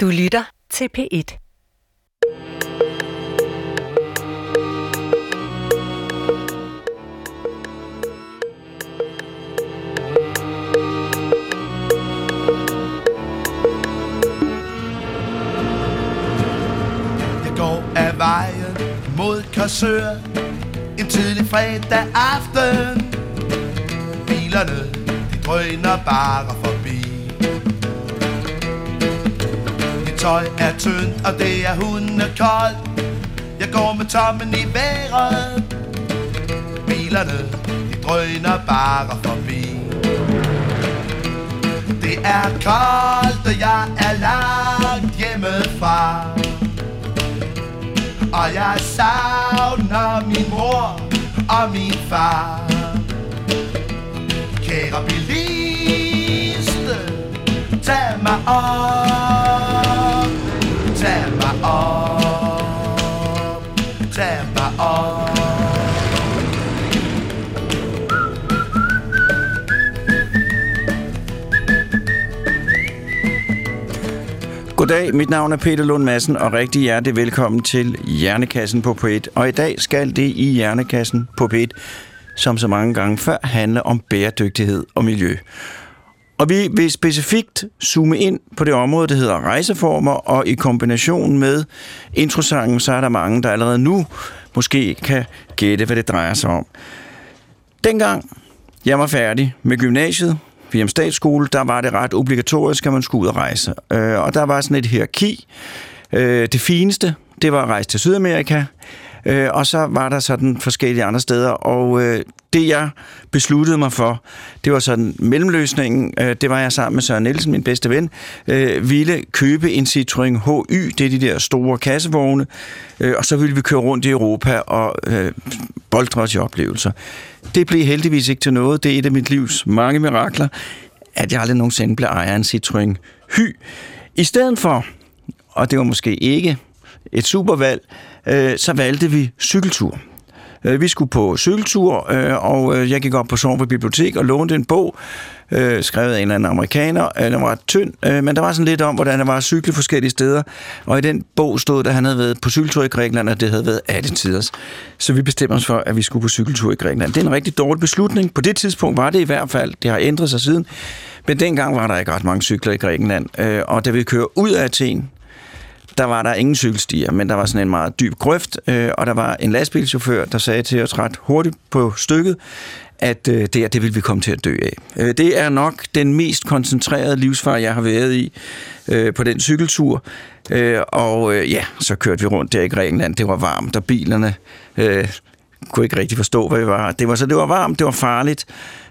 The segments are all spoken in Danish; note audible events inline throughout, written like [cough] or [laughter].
Du lytter til P1. Jeg går af vejen mod Korsør En tidlig fredag aften Bilerne, de drøner bare for tøj er tyndt, og det er hundekoldt Jeg går med tommen i vejret. Bilerne, de drøner bare forbi Det er koldt, og jeg er langt hjemmefra og jeg savner min mor og min far. Kære bilist, tag mig op op Tag mig op Goddag, mit navn er Peter Lund Madsen, og rigtig hjertelig velkommen til Hjernekassen på P1. Og i dag skal det i Hjernekassen på P1, som så mange gange før, handle om bæredygtighed og miljø. Og vi vil specifikt zoome ind på det område, der hedder rejseformer, og i kombination med introsangen, så er der mange, der allerede nu måske kan gætte, hvad det drejer sig om. Dengang jeg var færdig med gymnasiet, Virum Statsskole, der var det ret obligatorisk, at man skulle ud og rejse. Øh, og der var sådan et hierarki. Øh, det fineste, det var at rejse til Sydamerika, øh, og så var der sådan forskellige andre steder. Og øh, det, jeg besluttede mig for, det var sådan mellemløsningen. Øh, det var jeg sammen med Søren Nielsen, min bedste ven, øh, ville købe en Citroën HY, det er de der store kassevogne, øh, og så ville vi køre rundt i Europa og øh, boldre os i oplevelser. Det blev heldigvis ikke til noget. Det er et af mit livs mange mirakler, at jeg aldrig nogensinde blev ejer af en Citroën Hy. I stedet for, og det var måske ikke et supervalg, øh, så valgte vi cykeltur. Øh, vi skulle på cykeltur, øh, og øh, jeg gik op på Sorgenfri Bibliotek og lånte en bog, skrevet af en eller anden amerikaner. Den var tynd, men der var sådan lidt om, hvordan det var at cykle forskellige steder. Og i den bog stod, at han havde været på cykeltur i Grækenland, og det havde været 18 tiders. Så vi bestemte os for, at vi skulle på cykeltur i Grækenland. Det er en rigtig dårlig beslutning. På det tidspunkt var det i hvert fald. Det har ændret sig siden. Men dengang var der ikke ret mange cykler i Grækenland. Og da vi kører ud af Athen, der var der ingen cykelstier, men der var sådan en meget dyb grøft, øh, og der var en lastbilchauffør, der sagde til os ret hurtigt på stykket, at øh, det, her, det vil vi komme til at dø af. Øh, det er nok den mest koncentrerede livsfar, jeg har været i øh, på den cykeltur. Øh, og øh, ja, så kørte vi rundt der i Grækenland. Det var varmt, og bilerne øh, kunne ikke rigtig forstå, hvad vi var. Det var så det var varmt, det var farligt,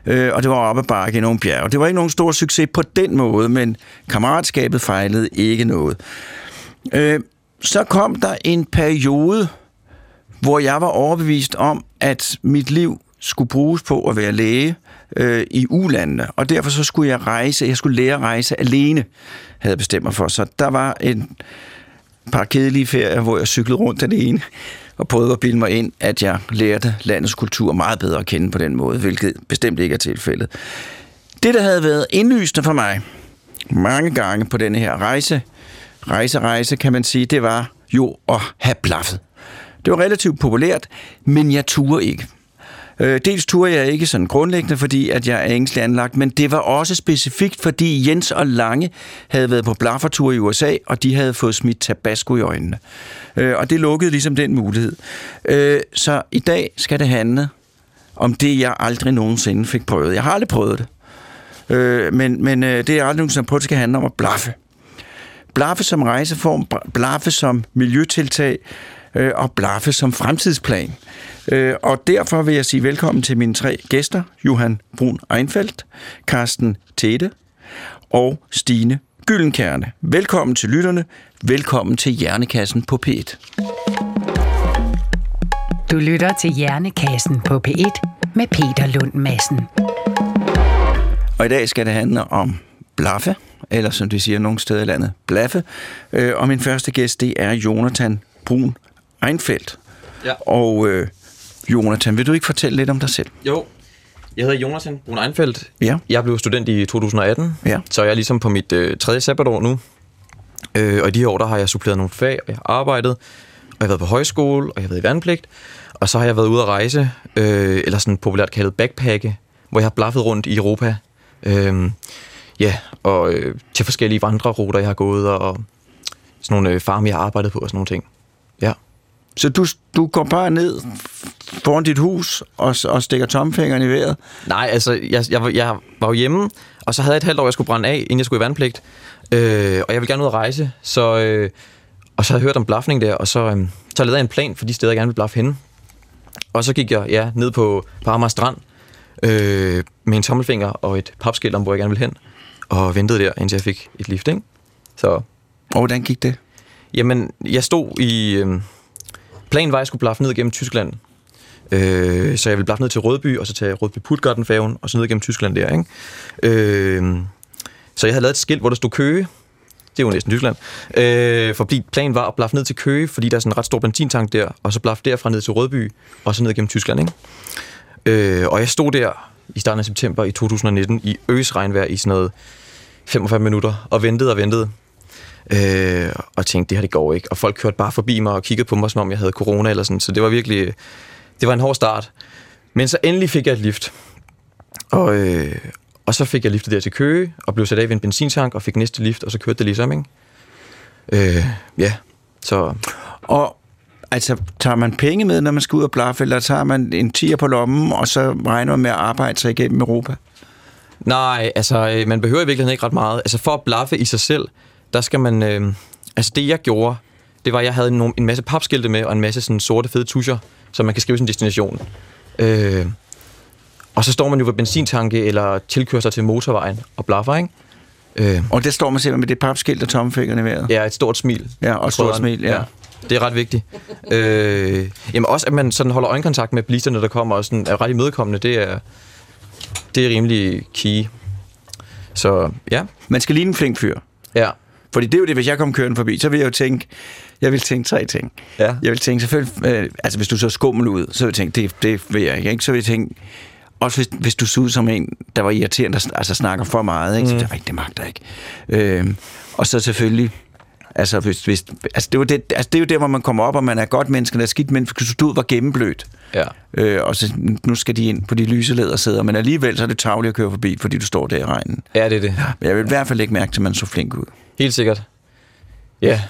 øh, og det var op ad bakke i nogle bjerge. Det var ikke nogen stor succes på den måde, men kammeratskabet fejlede ikke noget. Øh, så kom der en periode, hvor jeg var overbevist om, at mit liv skulle bruges på at være læge øh, i ulandene, og derfor så skulle jeg rejse, jeg skulle lære at rejse alene, havde jeg bestemt mig for. Så der var en par kedelige ferier, hvor jeg cyklede rundt alene, og prøvede at bilde mig ind, at jeg lærte landets kultur meget bedre at kende på den måde, hvilket bestemt ikke er tilfældet. Det, der havde været indlysende for mig mange gange på denne her rejse, rejse, rejse, kan man sige, det var jo at have blaffet. Det var relativt populært, men jeg turde ikke. Øh, dels turde jeg ikke sådan grundlæggende, fordi at jeg er engelsk anlagt, men det var også specifikt, fordi Jens og Lange havde været på blaffertur i USA, og de havde fået smidt tabasco i øjnene. Øh, og det lukkede ligesom den mulighed. Øh, så i dag skal det handle om det, jeg aldrig nogensinde fik prøvet. Jeg har aldrig prøvet det. Øh, men men øh, det, jeg aldrig nogensinde har prøvet, det skal handle om at blaffe blaffe som rejseform, blaffe som miljøtiltag øh, og blaffe som fremtidsplan. Øh, og derfor vil jeg sige velkommen til mine tre gæster, Johan Brun Einfeldt, Carsten Tete og Stine Gyllenkerne. Velkommen til lytterne. Velkommen til Hjernekassen på P1. Du lytter til Hjernekassen på P1 med Peter Lund Madsen. Og i dag skal det handle om blaffe, eller som de siger nogle steder i landet, blaffe. Øh, og min første gæst, det er Jonathan Brun Einfeldt. Ja. Og øh, Jonathan, vil du ikke fortælle lidt om dig selv? Jo. Jeg hedder Jonathan Brun Einfeldt. Ja. Jeg blev student i 2018, Ja. så jeg er ligesom på mit øh, tredje sabbatår nu. Øh, og i de her år, der har jeg suppleret nogle fag, og jeg har arbejdet, og jeg har været på højskole, og jeg har været i vandpligt. Og så har jeg været ude at rejse, øh, eller sådan populært kaldet backpacke, hvor jeg har blaffet rundt i Europa. Øh, ja, og øh, til forskellige vandreruter, jeg har gået, og, og sådan nogle øh, farme, jeg har arbejdet på, og sådan nogle ting. Ja. Så du, du går bare ned foran dit hus og, og stikker tomfingeren i vejret? Nej, altså, jeg, jeg, var- jeg var jo hjemme, og så havde jeg et halvt år, jeg skulle brænde af, inden jeg skulle i vandpligt. Øh, og jeg ville gerne ud at rejse, så, øh, og så havde jeg hørt om blafning der, og så, øh, så lavede jeg en plan for de steder, jeg gerne ville blaffe henne. Og så gik jeg ja, ned på, på Amager Strand øh, med en tommelfinger og et papskilt om, hvor jeg gerne ville hen. Og ventede der, indtil jeg fik et lift, ikke? Så, Og hvordan gik det? jamen, jeg stod i... Øh, planen var, at jeg skulle blaffe ned gennem Tyskland. Øh, så jeg ville blaffe ned til Rødby, og så tage Rødby Puttgartenfærgen, og så ned gennem Tyskland der, ikke? Øh, så jeg havde lavet et skilt, hvor der stod Køge. Det er jo næsten Tyskland. Øh, fordi planen var at blaffe ned til Køge, fordi der er sådan en ret stor benzintank der, og så blaffe derfra ned til Rødby, og så ned gennem Tyskland, ikke? Øh, og jeg stod der i starten af september i 2019 i øsregnvejr i sådan noget 45 minutter, og ventede og ventede. Øh, og tænkte, det her det går ikke. Og folk kørte bare forbi mig og kiggede på mig, som om jeg havde corona eller sådan. Så det var virkelig, det var en hård start. Men så endelig fik jeg et lift. Og, øh, og så fik jeg liftet der til Køge, og blev sat af ved en benzintank, og fik næste lift, og så kørte det ligesom, ikke? Øh, ja, så... Og altså, tager man penge med, når man skal ud og blaffe, eller tager man en tier på lommen, og så regner man med at arbejde sig igennem Europa? Nej, altså, øh, man behøver i virkeligheden ikke ret meget. Altså, for at blaffe i sig selv, der skal man... Øh, altså, det jeg gjorde, det var, at jeg havde en, en masse papskilte med, og en masse sådan sorte fede tuscher, så man kan skrive sin destination. Øh, og så står man jo ved benzintanke, eller tilkører sig til motorvejen og blaffer, ikke? Øh, Og der står man simpelthen med det papskilt og tommelfingeren i vejret. ja, et stort smil. Ja, og et stort smil, ja. Det er ret vigtigt. øh, jamen også, at man sådan holder øjenkontakt med bilisterne, der kommer, og sådan er ret imødekommende, det er, det er rimelig key. Så ja, Man skal ligne en flink fyr. ja. Fordi det er jo det, hvis jeg kom kørende forbi, så vil jeg jo tænke, jeg vil tænke tre ting. Ja. Jeg vil tænke selvfølgelig, øh, altså hvis du så skummel ud, så vil jeg tænke, det, det vil jeg ikke? Så vil jeg tænke, også hvis, hvis du så ud som en, der var irriterende, der altså snakker for meget, ikke? Så mm. det magter jeg ikke. Øh, og så selvfølgelig, altså, hvis, hvis, altså, det er det, altså det er jo der, hvor man kommer op, og man er godt menneske, der er skidt menneske, du ud var gennemblødt. Ja. Øh, og så nu skal de ind på de lyse lædersæder, men alligevel så er det tavligt at køre forbi, fordi du står der i regnen. Ja, det er det. Men jeg vil i hvert fald ikke mærke til, at man så flink ud. Helt sikkert. Ja.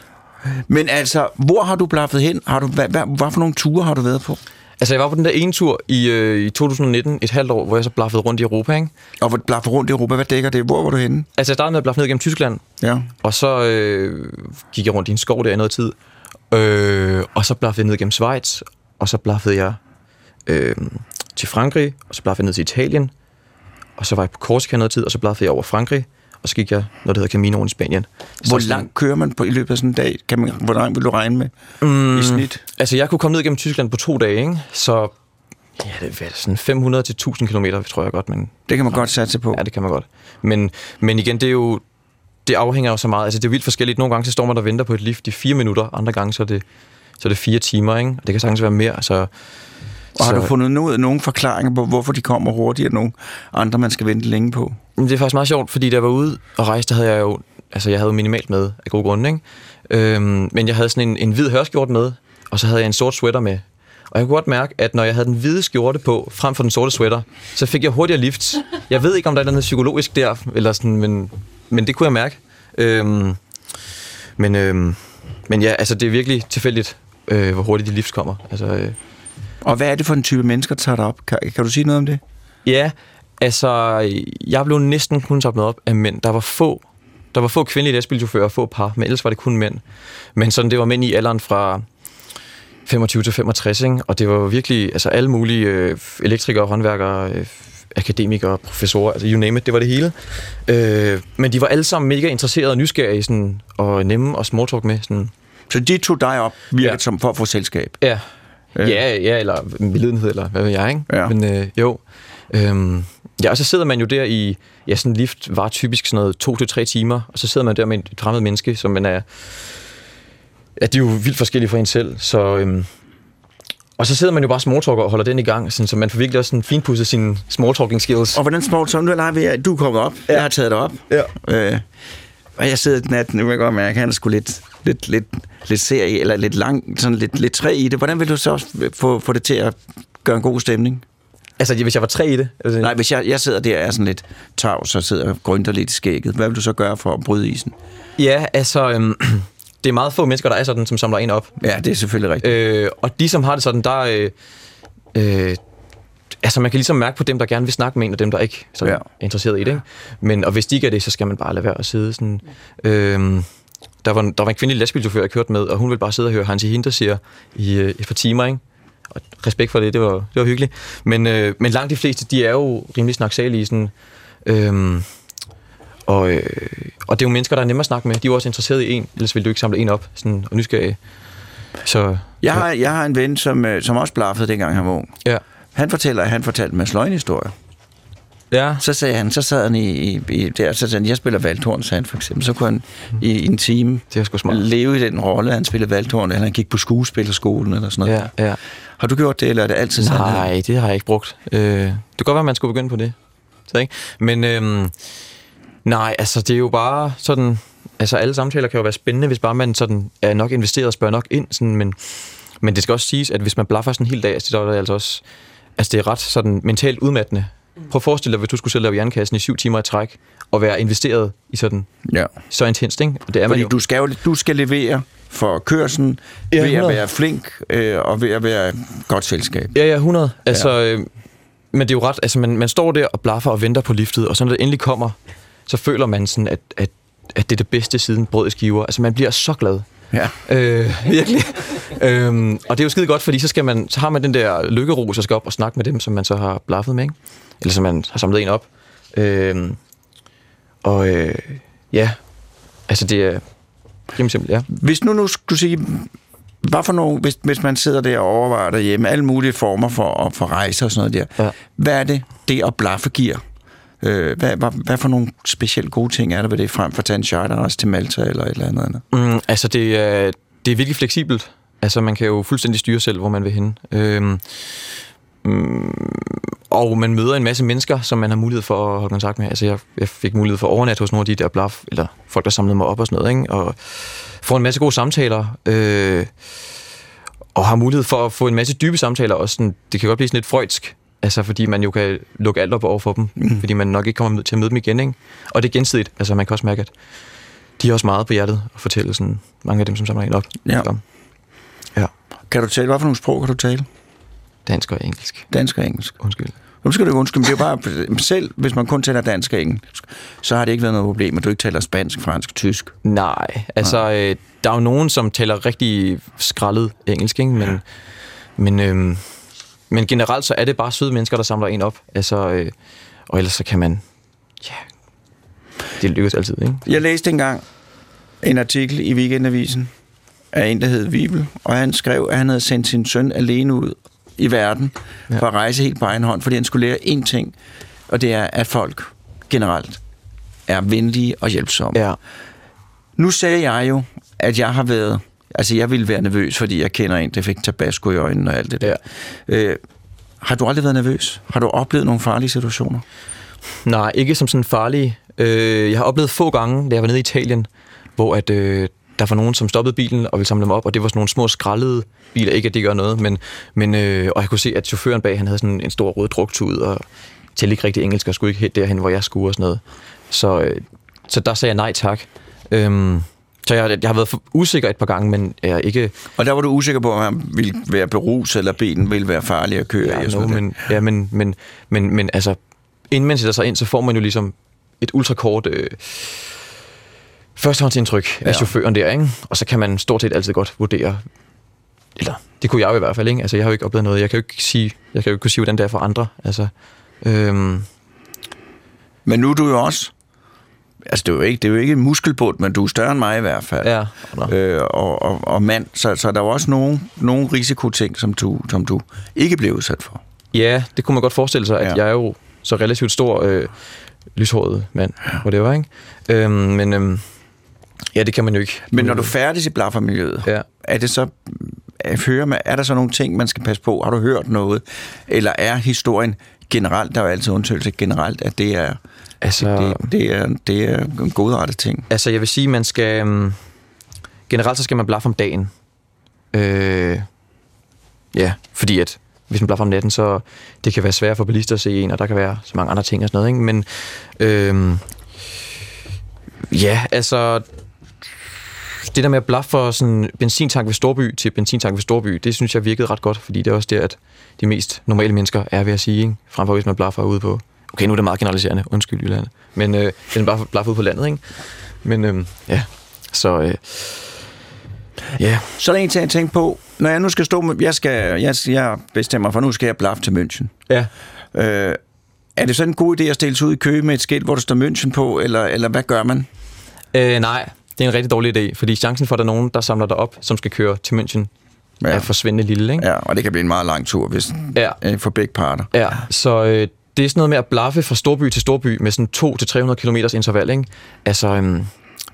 Men altså, hvor har du blaffet hen? Har du, hvad, hvad, hvad for nogle ture har du været på? Altså, jeg var på den der ene tur i, øh, i 2019, et halvt år, hvor jeg så blaffede rundt i Europa, ikke? Og hvor blaffet rundt i Europa, hvad dækker det? Hvor var du henne? Altså, jeg startede med at blaffe ned gennem Tyskland, Ja. og så øh, gik jeg rundt i en skov der i noget tid. Øh, og så blaffede jeg ned gennem Schweiz, og så blaffede jeg øh, til Frankrig, og så blaffede jeg ned til Italien, og så var jeg på Korsika noget tid, og så blaffede jeg over Frankrig, og så gik jeg noget, der hedder Caminoen i Spanien. Hvor Så sådan- langt kører man på i løbet af sådan en dag? Kan man, hvor langt vil du regne med mm. i snit? Altså, jeg kunne komme ned gennem Tyskland på to dage, ikke? Så ja, det er sådan 500 til 1000 km, tror jeg godt, men Det kan man godt satse på. ja, det kan man godt. Men, men igen, det er jo det afhænger jo så meget. Altså, det er vildt forskelligt. Nogle gange så står man der og venter på et lift i fire minutter, andre gange så er det, så er det fire timer, ikke? Og det kan sagtens være mere, så... Og har så, du fundet noget, nogle forklaringer på, hvorfor de kommer hurtigere end nogle andre, man skal vente længe på? Det er faktisk meget sjovt, fordi da jeg var ude og rejse, der havde jeg jo... Altså, jeg havde minimalt med af gode grunde, ikke? Øhm, men jeg havde sådan en, en hvid hørskjorte med, og så havde jeg en sort sweater med. Og jeg kunne godt mærke, at når jeg havde den hvide skjorte på, frem for den sorte sweater, så fik jeg hurtigere lifts. Jeg ved ikke, om der er noget psykologisk der, eller sådan, men, men det kunne jeg mærke. Øhm, men, øhm, men ja, altså det er virkelig tilfældigt, øh, hvor hurtigt de lifts kommer. Altså, øh, Og hvad er det for en type mennesker, der tager dig op? Kan, kan du sige noget om det? Ja, altså, jeg blev næsten kun taget op af mænd. Der var få, der var få kvindelige lastbilchauffører og få par, men ellers var det kun mænd. Men sådan, det var mænd i alderen fra 25 til 65, ikke? og det var virkelig altså, alle mulige øh, elektrikere, håndværkere, øh, akademikere, professorer, altså you name it, det var det hele. Øh, men de var alle sammen mega interesserede og nysgerrige sådan, og nemme og smalltalk med. Sådan, Så de tog dig op, virket ja. Ja. som for at få selskab. Ja. Øh. Ja, ja, eller medlidenhed, eller hvad ved jeg, ikke? Ja. Men øh, jo. Øhm, ja, og så sidder man jo der i, ja, sådan en lift var typisk sådan noget to til tre timer, og så sidder man der med et fremmed menneske, som man er, ja, de er jo vildt forskellige fra en selv, så, øhm, og så sidder man jo bare smalltalker og holder den i gang, sådan, så man får virkelig også sådan finpudset sine smalltalking skills. Og hvordan small talk, nu er jeg ved, at du er kommet op. Ja. Jeg har taget dig op. Ja. Øh, Og jeg sidder den nat, nu kan jeg godt mærke, at han er sgu lidt, lidt, lidt, lidt serie, eller lidt lang, sådan lidt, lidt træ i det. Hvordan vil du så få, få det til at gøre en god stemning? Altså, hvis jeg var tre i det? Altså, Nej, hvis jeg, jeg sidder der og er sådan lidt tavs og sidder og grønter lidt i skægget, hvad vil du så gøre for at bryde isen? Ja, altså, øhm, [clears throat] det er meget få mennesker, der er sådan, som samler en op. Ja, det er selvfølgelig rigtigt. Øh, og de, som har det sådan, der... Øh, øh, altså, man kan ligesom mærke på dem, der gerne vil snakke med en, og dem, der ikke sådan, Ja. er interesseret i det. Ikke? Men, og hvis de ikke er det, så skal man bare lade være at sidde sådan... Øh, der var, en- der var en kvindelig lastbilchauffør, jeg kørte med, og hun ville bare sidde og høre Hansi Hinter siger i øh, et par timer, ikke? Og respekt for det, det var, det var hyggeligt. Men, øh, men langt de fleste, de er jo rimelig snaksalige, sådan... Øh, og, øh, og det er jo mennesker, der er nemme at snakke med. De er jo også interesseret i en, ellers ville du ikke samle en op sådan, og nysgerrige. Så Jeg har, jeg har en ven, som, øh, som også blaffede, dengang han var ung. ja. Han fortæller, at han fortalte en masse løgnhistorier. Ja. Så sagde han, så sad han i, i, i der, så sagde han, jeg spiller valthorn, sagde han for eksempel. Så kunne han i, i en time Det er sgu smart. leve i den rolle, han spillede valthorn, eller han gik på skuespillerskolen, eller sådan noget. Ja, ja. Har du gjort det, eller er det altid sådan? Nej, det har jeg ikke brugt. Øh, det kan godt være, man skulle begynde på det. Så, ikke? Men øhm, nej, altså det er jo bare sådan... Altså alle samtaler kan jo være spændende, hvis bare man sådan er nok investeret og spørger nok ind. Sådan, men, men det skal også siges, at hvis man blaffer sådan en hel dag, så er det altså også... Altså det er ret sådan mentalt udmattende. Prøv at forestille dig, hvis du skulle selv lave jernkassen i syv timer i træk, og være investeret i sådan Ja. så intenst, ikke? Og det er man Fordi jo. du skal, jo, du skal levere for kørselen, Ja, ved at 100. være flink, øh, og ved at være godt selskab. Ja, ja, 100. Altså, ja. øh, men det er jo ret, altså man, man står der og blaffer og venter på liftet, og så når det endelig kommer, så føler man sådan, at, at, at det er det bedste siden brød i skiver. Altså man bliver så glad. Ja. Øh, virkelig. øhm, og det er jo skide godt, fordi så, skal man, så har man den der lykkeros, så skal op og snakke med dem, som man så har blaffet med, ikke? Eller som man har samlet en op. Øhm, og øh, ja, altså det er rimelig simpelt, ja. Hvis nu, nu skulle sige, hvad for nogle, hvis, hvis man sidder der og overvejer derhjemme, alle mulige former for, for rejser og sådan noget der, Ja. hvad er det, det at blaffe giver? Øh, hvad, hvad, hvad for nogle specielt gode ting er der ved det, frem for at tage en charterrejse til Malta eller et eller andet andet? Mm, altså, det er, det er virkelig fleksibelt. Altså, man kan jo fuldstændig styre selv, hvor man vil hen. Øhm, mm, og man møder en masse mennesker, som man har mulighed for at holde kontakt med. Altså, jeg, jeg fik mulighed for at overnatte hos nogle af de der blaf, eller folk, der samlede mig op og sådan noget, ikke? Og får en masse gode samtaler. Øh, og har mulighed for at få en masse dybe samtaler også. Sådan, det kan godt blive sådan lidt freudsk, altså fordi man jo kan lukke alt op over for dem, mm. fordi man nok ikke kommer til at møde dem igen, ikke? Og det er gensidigt, altså man kan også mærke, at de har også meget på hjertet at fortælle sådan, mange af dem, som samler en op. Ja. Ja, Kan du tale, hvad for nogle sprog kan du tale? dansk og engelsk. Dansk og engelsk. Undskyld. Nu skal du ikke undskylde, det er bare, selv hvis man kun taler dansk og engelsk, så har det ikke været noget problem, at du ikke taler spansk, fransk, tysk. Nej, altså, øh, der er jo nogen, som taler rigtig skrællet engelsk, ikke? Men, men, øh, men generelt så er det bare søde mennesker, der samler en op. Altså, øh, og ellers så kan man, ja, det lykkes altid, ikke? Jeg læste engang en artikel i Weekendavisen af en, der hed Vibel, og han skrev, at han havde sendt sin søn alene ud i verden ja. for at rejse helt på egen hånd, fordi han skulle lære én ting, og det er, at folk generelt er venlige og hjælpsomme. Ja. Nu sagde jeg jo, at jeg har været... Altså, jeg ville være nervøs, fordi jeg kender en, der fik tabasco i øjnene og alt det der. Ja. Øh, har du aldrig været nervøs? Har du oplevet nogle farlige situationer? Nej, ikke som sådan farlige. Øh, jeg har oplevet få gange, da jeg var nede i Italien, hvor at, øh, der var nogen, som stoppede bilen og ville samle dem op, og det var sådan nogle små skrællede biler. Ikke, at det gør noget, men, men øh, og jeg kunne se, at chaufføren bag, han havde sådan en stor rød druktud, og talte ikke rigtig engelsk, og skulle ikke helt derhen, hvor jeg skulle og sådan noget. Så, øh, så der sagde jeg nej tak. Øhm, så jeg, jeg har været usikker et par gange, men jeg er ikke... Og der var du usikker på, om han ville være beruset, eller bilen ville være farlig at køre i. Ja, sådan no, men, ja men, men, men, men altså, inden man sætter sig ind, så får man jo ligesom et ultrakort øh, førstehåndsindtryk af Ja. chaufføren der, ikke? Og så kan man stort set altid godt vurdere, eller det kunne jeg jo i hvert fald, ikke? Altså, jeg har jo ikke oplevet noget. Jeg kan jo ikke sige, jeg kan jo ikke kunne sige, hvordan det er for andre. Altså, øhm, Men nu er du jo også... Altså, det er jo ikke, det er jo ikke en muskelbund, men du er større end mig i hvert fald. ja. Øh, og, og, og mand, så, så der er jo også nogle, nogle risikoting, som du, som du ikke blev udsat for. ja, det kunne man godt forestille sig, at Ja. ja. jeg er jo så relativt stor øh, lyshåret mand, hvor det var, ikke? Øhm, men øhm, ja, det kan man jo ikke. Men når du færdes i blaffermiljøet, Ja. er det så... Er, hører man, er der så nogle ting, man skal passe på? Har du hørt noget? Eller er historien generelt, der er jo altid undtagelse generelt, at det er, Altså, det, det er, det er en godrettet ting. altså jeg vil sige, man skal... Um, generelt så skal man blaffe om dagen. Øh, ja, fordi at hvis man blaffer om natten, så det kan være svært for bilister at se en, og der kan være så mange andre ting og sådan noget, ikke? Men øh, ja, altså det der med at blaffe for sådan benzintank ved Storby til benzintank ved Storby, det synes jeg virkede ret godt, fordi det er også der, at de mest normale mennesker er ved at sige, ikke? frem for hvis man blaffer ude på... Okay, nu er det meget generaliserende, undskyld Jylland. Men øh, den blaffer, blaffer ude på landet, ikke? Men øh, ja, så... Øh, ja, Så er der en ting, jeg tænker på, når jeg nu skal stå med, jeg, skal, jeg, jeg bestemmer for, nu skal jeg blaffe til München. ja. Øh, er det så en god idé at stille sig ud i kø med et skilt, hvor der står München på, eller, eller hvad gør man? Øh, nej, det er en rigtig dårlig idé, fordi chancen for, at der er nogen, der samler dig op, som skal køre til München, ja. er forsvindende lille, ikke? Ja, og det kan blive en meget lang tur, hvis Ja. øh, for begge parter. Ja, så øh, det er sådan noget med at blaffe fra storby til storby med sådan 200-300 km interval, ikke? Altså, øhm,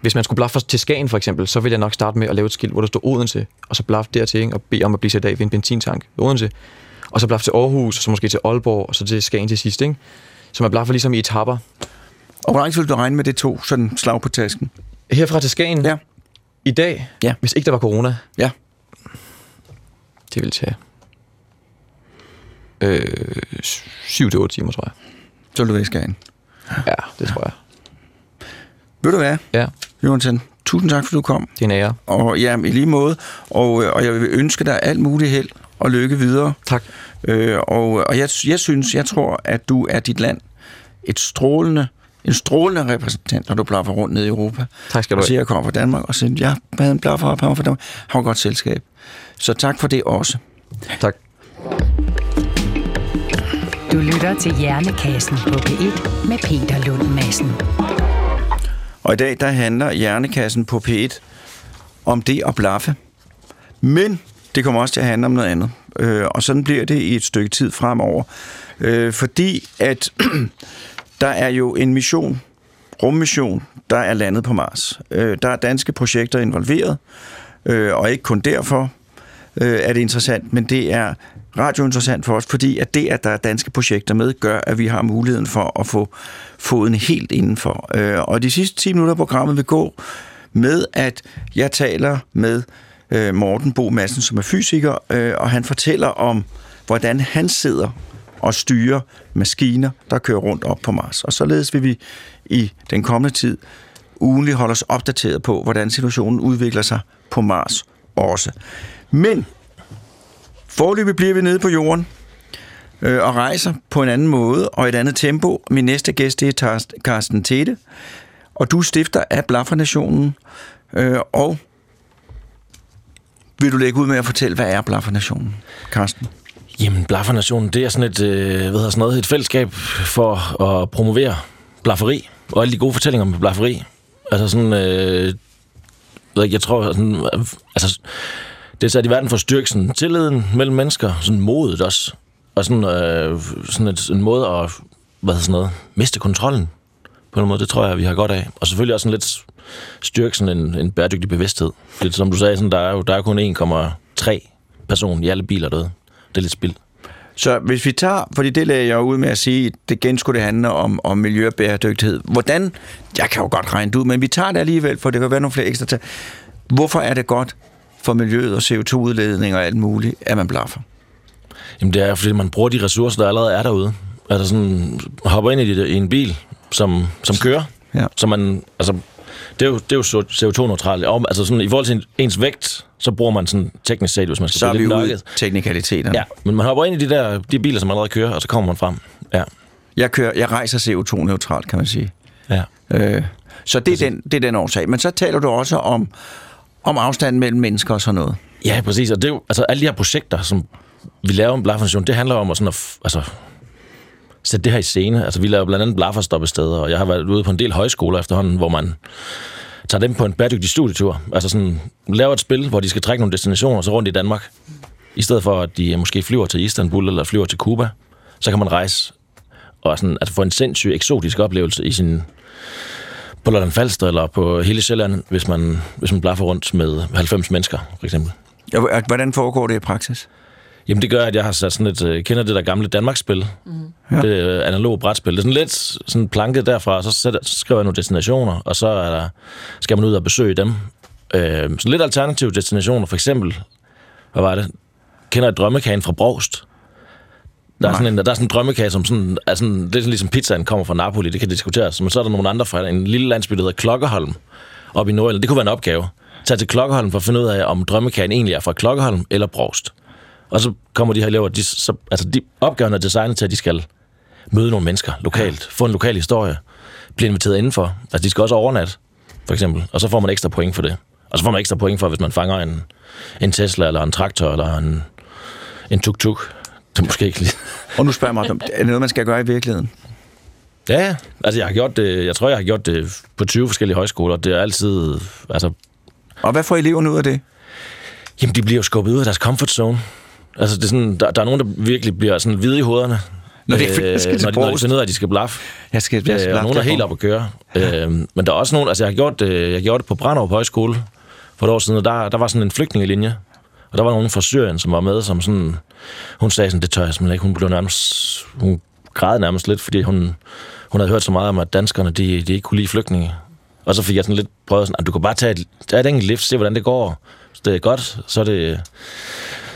hvis man skulle blaffe til Skagen for eksempel, så ville jeg nok starte med at lave et skilt, hvor der står Odense, og så blaffe dertil, ikke? og bede om at blive sat af ved en benzintank ved Odense. Og så blaffe til Aarhus, og så måske til Aalborg, og så til Skagen til sidst, ikke? Så man blaffer ligesom i etapper. Og hvor lang tid vil du regne med det to, sådan slag på tasken? Herfra til Skagen Ja. i dag, Ja. hvis ikke der var corona, Ja. det ville tage øh, 7-8 timer, tror jeg. Så vil du væk Skagen. Ja, det tror jeg. Ved du hvad, Ja, Jonathan? Tusind tak, fordi du kom. det er en ære. Og ja, i lige måde. Og, øh, og jeg vil ønske dig alt muligt held og lykke videre. Tak. Øh, og og jeg, jeg synes, jeg tror, at du er dit land et strålende, en strålende repræsentant, når du blaffer rundt ned i Europa. Tak skal du Og have. siger, jeg kommer fra Danmark, og siger, jeg havde en blaffer op, fra Danmark. Han var godt selskab. Så tak for det også. Tak. Du lytter til Hjernekassen på P1 med Peter Lund Madsen. Og i dag, der handler Hjernekassen på P1 om det at blaffe. Men det kommer også til at handle om noget andet. Øh, og sådan bliver det i et stykke tid fremover. Øh, fordi at [clears throat] der er jo en mission, rummission, der er landet på Mars. Øh, der er danske projekter involveret, øh, og ikke kun derfor øh, er det interessant, men det er radiointeressant for os, fordi at det, at der er danske projekter med, gør, at vi har muligheden for at få foden helt indenfor. Øh, og de sidste 10 minutter af programmet vil gå med, at jeg taler med øh, Morten Bo Madsen, som er fysiker, øh, og han fortæller om, hvordan han sidder og styre maskiner, der kører rundt op på Mars. Og således vil vi i den kommende tid ugenligt holde os opdateret på, hvordan situationen udvikler sig på Mars også. Men forløbig bliver vi nede på jorden øh, og rejser på en anden måde og et andet tempo. Min næste gæst det er Carsten Tete, og du stifter af Blaffernationen. Øh, og vil du lægge ud med at fortælle, hvad er Blaffernationen, Carsten? Jamen, Blaffernationen, det er sådan et, øh, hvad hedder sådan noget, et fællesskab for at promovere blafferi, og alle de gode fortællinger med blafferi. Altså sådan, øh, ved jeg tror, sådan, altså, det er sat i verden for at styrke sådan, tilliden mellem mennesker, sådan modet også, og sådan, øh, sådan et, en måde at, hvad hedder sådan noget, miste kontrollen på en måde, det tror jeg, vi har godt af. Og selvfølgelig også sådan lidt styrke sådan en, en bæredygtig bevidsthed. Lidt som du sagde, sådan, der er jo der er kun 1,3 person i alle biler derude. Det er lidt spild. Så hvis vi tager, fordi det lagde jeg ud med at sige, det igen skulle det handle om, om miljø og bæredygtighed. Hvordan, jeg kan jo godt regne det ud, men vi tager det alligevel, for det kan være nogle flere ekstra tal. Hvorfor er det godt for miljøet og CO2-udledning og alt muligt, at man blaffer? Jamen det er fordi man bruger de ressourcer, der allerede er derude. Altså sådan, hopper ind i, det, i en bil, som, som kører. Ja. Så man, altså, det er jo, det er jo CO2-neutralt. Og, Altså sådan, i forhold til ens vægt, så bruger man sådan teknisk set, hvis man skal Så er blive vi lidt ude i nørdet. teknikaliteterne. Ja, men man hopper ind i de der de biler, som allerede kører, og så kommer man frem. Ja. Jeg, kører, jeg rejser CO2-neutralt, kan man sige. ja. Øh, så det er, den, det er den årsag. Men så taler du også om, om afstanden mellem mennesker og sådan noget. Ja, præcis. Og det er jo, altså alle de her projekter, som vi laver om Blafferstation, det handler om at, sådan at altså, sætte det her i scene. Altså vi laver blandt andet Blafferstoppesteder, og jeg har været ude på en del højskoler efterhånden, hvor man tager dem på en bæredygtig studietur. Altså sådan, laver et spil, hvor de skal trække nogle destinationer så rundt i Danmark. I stedet for, at de måske flyver til Istanbul eller flyver til Cuba, så kan man rejse og sådan, altså få en sindssyg eksotisk oplevelse i sin på Lolland Falster eller på hele Sjælland, hvis man, hvis man blaffer rundt med 90 mennesker, for eksempel. Ja, Hvordan foregår det i praksis? Jamen det gør, at jeg har sat sådan et, øh, kender det der gamle Danmarksspil, mm. ja. det øh, analoge brætspil. Det er sådan lidt sådan planket derfra, og så, sætter, så skriver jeg nogle destinationer, og så er der, skal man ud og besøge dem. Øh, sådan lidt alternative destinationer, for eksempel, hvad var det? Kender jeg drømmekagen fra Brogst? Der er, sådan en, der er sådan en drømmekage, som sådan, er sådan, det er sådan ligesom pizzaen kommer fra Napoli, det kan diskuteres. Men så er der nogle andre fra en lille landsby, der hedder Klokkerholm, op i Nordjylland. Det kunne være en opgave. Tag til Klokkerholm for at finde ud af, om drømmekagen egentlig er fra Klokkerholm eller Brogst. Og så kommer de her elever, de, så, altså de opgaven er designet til, at de skal møde nogle mennesker lokalt, få en lokal historie, blive inviteret indenfor. Altså de skal også overnatte, for eksempel. Og så får man ekstra point for det. Og så får man ekstra point for, hvis man fanger en, en Tesla, eller en traktor, eller en, en tuk-tuk. Det måske ikke lige. [laughs] Og nu spørger jeg mig, er det noget, man skal gøre i virkeligheden? Ja, altså jeg har gjort det, jeg tror, jeg har gjort det på 20 forskellige højskoler. Det er altid, altså... Og hvad får eleverne ud af det? Jamen, de bliver jo skubbet ud af deres comfort zone. Altså, det er sådan, der, der er nogen, der virkelig bliver sådan hvide i hovederne. Når de, øh, [laughs] skal når, de, når de finder ud af, at de skal blaffe. Jeg skal, jeg skal øh, og nogen er helt op at køre. Ja. Øh, men der er også nogen, altså jeg har gjort, øh, jeg har gjort det på Brandov Højskole for et år siden, og der, der var sådan en flygtningelinje. Og der var nogen fra Syrien, som var med, som sådan, hun sagde sådan, det tør jeg simpelthen ikke. Hun blev nærmest, hun græd nærmest lidt, fordi hun, hun havde hørt så meget om, at danskerne, de, de ikke kunne lide flygtninge. Og så fik jeg sådan lidt prøvet sådan, at du kan bare tage et, tage et enkelt lift, se hvordan det går. Hvis det er godt, så er det,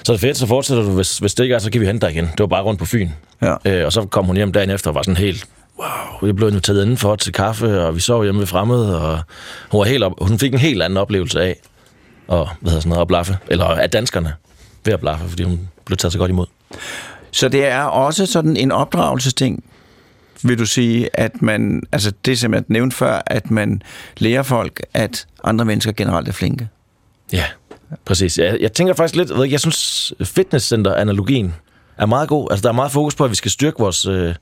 så er det fedt, så fortsætter du. Hvis, hvis det ikke er, så kan vi hente dig igen. Det var bare rundt på Fyn. Ja. Øh, og så kom hun hjem dagen efter og var sådan helt, wow, jeg blev inviteret indenfor til kaffe, og vi sov hjemme ved fremmede, og hun, var helt op, hun fik en helt anden oplevelse af at, hvad hedder sådan noget, at blaffe, eller af danskerne ved at blaffe, fordi hun blev taget så godt imod. Så det er også sådan en opdragelsesting, vil du sige, at man, altså det som jeg nævnte før, at man lærer folk, at andre mennesker generelt er flinke? Ja, præcis. Jeg, jeg tænker faktisk lidt, jeg, jeg synes fitnesscenter-analogien er meget god. Altså, der er meget fokus på, at vi skal styrke vores, øh,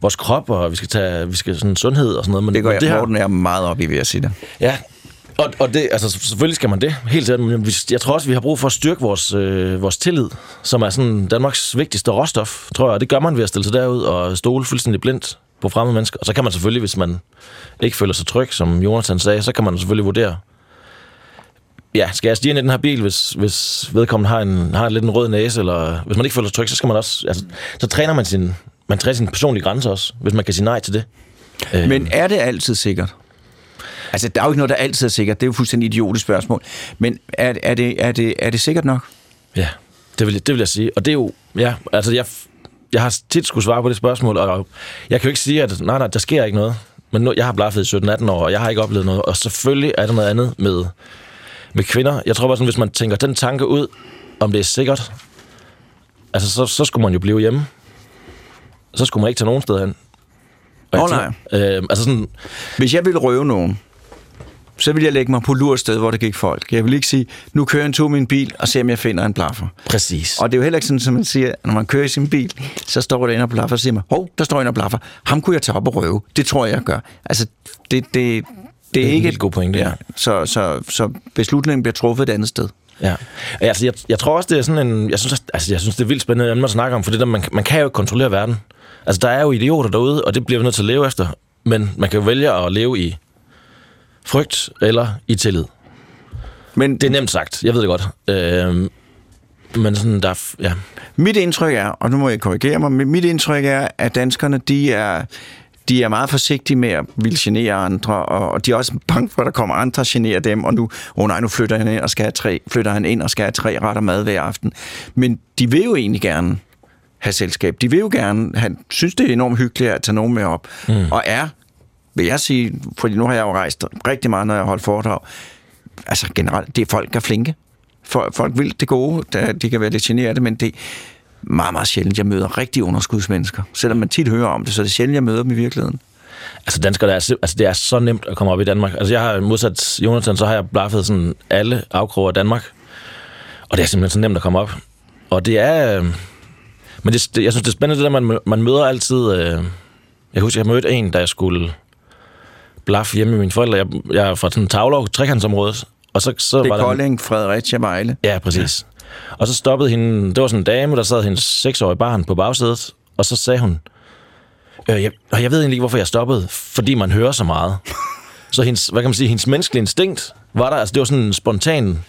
vores krop, og vi skal tage vi skal sådan sundhed og sådan noget. Men, det går jeg, det her, Morten er meget op i, vil jeg sige det. Ja, og, og det, altså, selvfølgelig skal man det, helt sikkert. Men jeg tror også, vi har brug for at styrke vores, øh, vores tillid, som er sådan Danmarks vigtigste råstof, tror jeg. Og det gør man ved at stille sig derud og stole fuldstændig blindt på fremmede mennesker. Og så kan man selvfølgelig, hvis man ikke føler sig tryg, som Jonathan sagde, så kan man selvfølgelig vurdere, ja, skal jeg stige ind i den her bil, hvis, hvis vedkommende har en, har en lidt en rød næse, eller hvis man ikke føler sig tryg, så skal man også, altså, så træner man sin, man træner sin personlige grænse også, hvis man kan sige nej til det. Men er det altid sikkert? Altså, der er jo ikke noget, der altid er sikkert. Det er jo fuldstændig idiotisk spørgsmål. Men er, er, det, er, det, er det sikkert nok? Ja, det vil, det vil jeg sige. Og det er jo, ja, altså jeg, jeg har tit skulle svare på det spørgsmål, og jeg kan jo ikke sige, at nej, nej, der sker ikke noget. Men nu, jeg har blaffet i 17-18 år, og jeg har ikke oplevet noget. Og selvfølgelig er der noget andet med, med kvinder. Jeg tror bare sådan, hvis man tænker den tanke ud, om det er sikkert, altså så, så skulle man jo blive hjemme. Så skulle man ikke tage nogen sted hen. Åh oh, nej. Øh, altså sådan, Hvis jeg ville røve nogen, så vil jeg lægge mig på lur sted, hvor der gik folk. Jeg vil ikke sige, nu kører en tur min bil, og se om jeg finder en blaffer. præcis. Og det er jo heller ikke sådan, som man siger, når man kører i sin bil, så står der en og blaffer, og siger man, hov, der står en og blaffer. Ham kunne jeg tage op og røve. Det tror jeg, jeg gør. Altså, det, det, det, det er ikke helt god pointe, ja. Så, så, så beslutningen bliver truffet et andet sted. Ja. Altså, jeg, jeg tror også, det er sådan en... Jeg synes, altså, jeg synes det er vildt spændende at snakke om, for det der, man, man kan jo ikke kontrollere verden. Altså, der er jo idioter derude, og det bliver vi nødt til at leve efter. Men man kan jo vælge at leve i frygt eller i tillid. Men Det er nemt sagt, jeg ved det godt. Øh, men sådan, der... er- Ja. Mit indtryk er, og nu må jeg korrigere mig, men mit indtryk er, at danskerne, de er, de er meget forsigtige med at ville genere andre, og de er også bange for, at der kommer andre og generer dem, og nu, åh oh nej, nu flytter han ind og skal have tre, flytter han ind og skal have tre retter mad hver aften. Men de vil jo egentlig gerne have selskab. De vil jo gerne, han synes, det er enormt hyggeligt at tage nogen med op, mm. og er, vil jeg sige, fordi nu har jeg jo rejst rigtig meget, når jeg har holdt foredrag, altså generelt, det er folk, der er flinke. Folk, folk vil det gode, der, de kan være lidt generede, men det meget, meget sjældent, jeg møder rigtig underskudsmennesker. Selvom man tit hører om det, så er det sjældent, jeg møder dem i virkeligheden. Altså, danskere, der er, altså, det er så nemt at komme op i Danmark. Altså, jeg har modsat Jonathan, så har jeg blaffet sådan alle afkroger af Danmark. Og det er simpelthen så nemt at komme op. Og det er... Øh, men det, det, jeg synes, det er spændende, det der, man, man møder altid... Øh, jeg husker, jeg mødte en, da jeg skulle blaffe hjemme med mine forældre. Jeg, jeg er fra sådan Tavlov, trekantsområdet. Og så, så Det var er der, Kolding, Fredericia, Vejle. Ja, præcis. Ja. Og så stoppede hende, det var sådan en dame, der sad hendes seksårige barn på bagsædet, og så sagde hun, øh, jeg, og jeg ved egentlig ikke, hvorfor jeg stoppede, fordi man hører så meget. Så hendes, hvad kan man sige, hendes menneskelige instinkt var der, altså det var sådan en spontan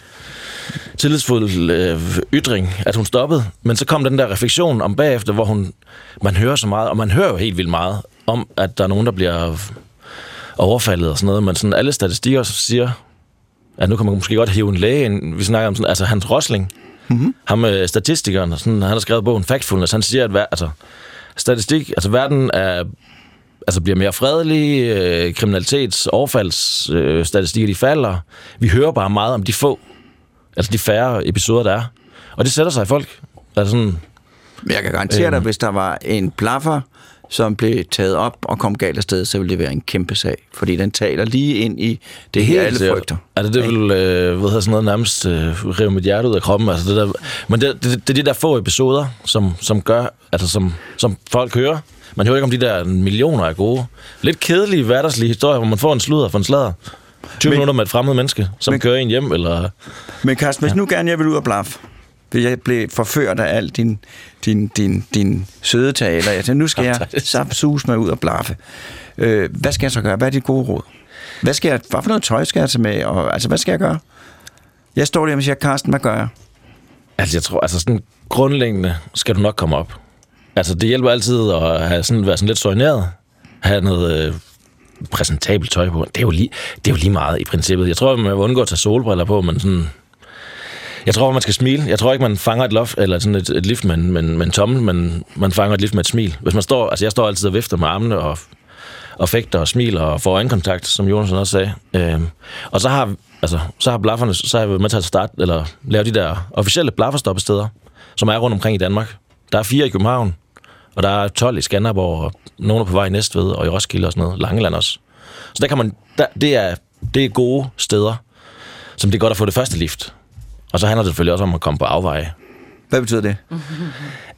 tillidsfuld øh, ytring, at hun stoppede. Men så kom den der refleksion om bagefter, hvor hun, man hører så meget, og man hører jo helt vildt meget om, at der er nogen, der bliver overfaldet og sådan noget, men sådan alle statistikker siger, at nu kan man måske godt hive en læge ind. Vi snakker om sådan, altså Hans Rosling, mm-hmm. ham med statistikeren, sådan, han har skrevet bogen Factfulness, han siger, at altså, statistik, altså verden er, altså bliver mere fredelig, øh, kriminalitets, overfaldsstatistikker, øh, de falder. Vi hører bare meget om de få, altså de færre episoder, der er. Og det sætter sig i folk. Altså sådan, Men jeg kan garantere dig, Øhm. hvis der var en blaffer, som blev taget op og kom galt afsted, så ville det være en kæmpe sag. Fordi den taler lige ind i det her, alle frygter. Altså, det vil, øh, hvad hedder sådan noget, nærmest øh, rive mit hjerte ud af kroppen. Altså, det der, men det, det, det, er de der få episoder, som, som gør, altså som, som folk hører. Man hører ikke om de der millioner af gode. Lidt kedelige hverdagslige historier, hvor man får en sludder for en sladder. 20 Men- minutter med et fremmed menneske, som Men- kører en hjem, eller... Men Carsten, hvis nu gerne jeg vil ud og blaf, vil jeg blive forført af al din, din, din, din søde taler. Jeg tænker, nu skal jeg sapsus mig ud og blaffe. Øh, hvad skal jeg så gøre? Hvad er dit gode råd? Hvad, skal jeg, hvad for noget tøj skal jeg tage med? Og, altså, hvad skal jeg gøre? Jeg står der og siger, Carsten, hvad gør jeg? Altså, jeg tror, altså sådan grundlæggende skal du nok komme op. Altså, det hjælper altid at have sådan, være sådan lidt soigneret. Have noget øh, præsentabelt tøj på. Det er, jo lige, det er jo lige meget i princippet. Jeg tror, man vil undgå at tage solbriller på, men sådan... Jeg tror, man skal smile. Jeg tror ikke, man fanger et loft, eller sådan et, et lift med en, med, en, med en tommel, men man fanger et lift med et smil. Hvis man står, altså jeg står altid og vifter med armene og, og fægter og smiler og får øjenkontakt, som Jonas også sagde. Øhm, og så har, altså, så har blafferne, så har jeg været med til at starte, eller lave de der officielle blafferstoppesteder, som er rundt omkring i Danmark. Der er fire i København, og der er 12 i Skanderborg, og nogle er på vej i Næstved, og i Roskilde og sådan noget. Langeland også. Så der kan man, der, det, er, det er gode steder, som det er godt at få det første lift. Og så handler det selvfølgelig også om at komme på afveje. Hvad betyder det? [laughs]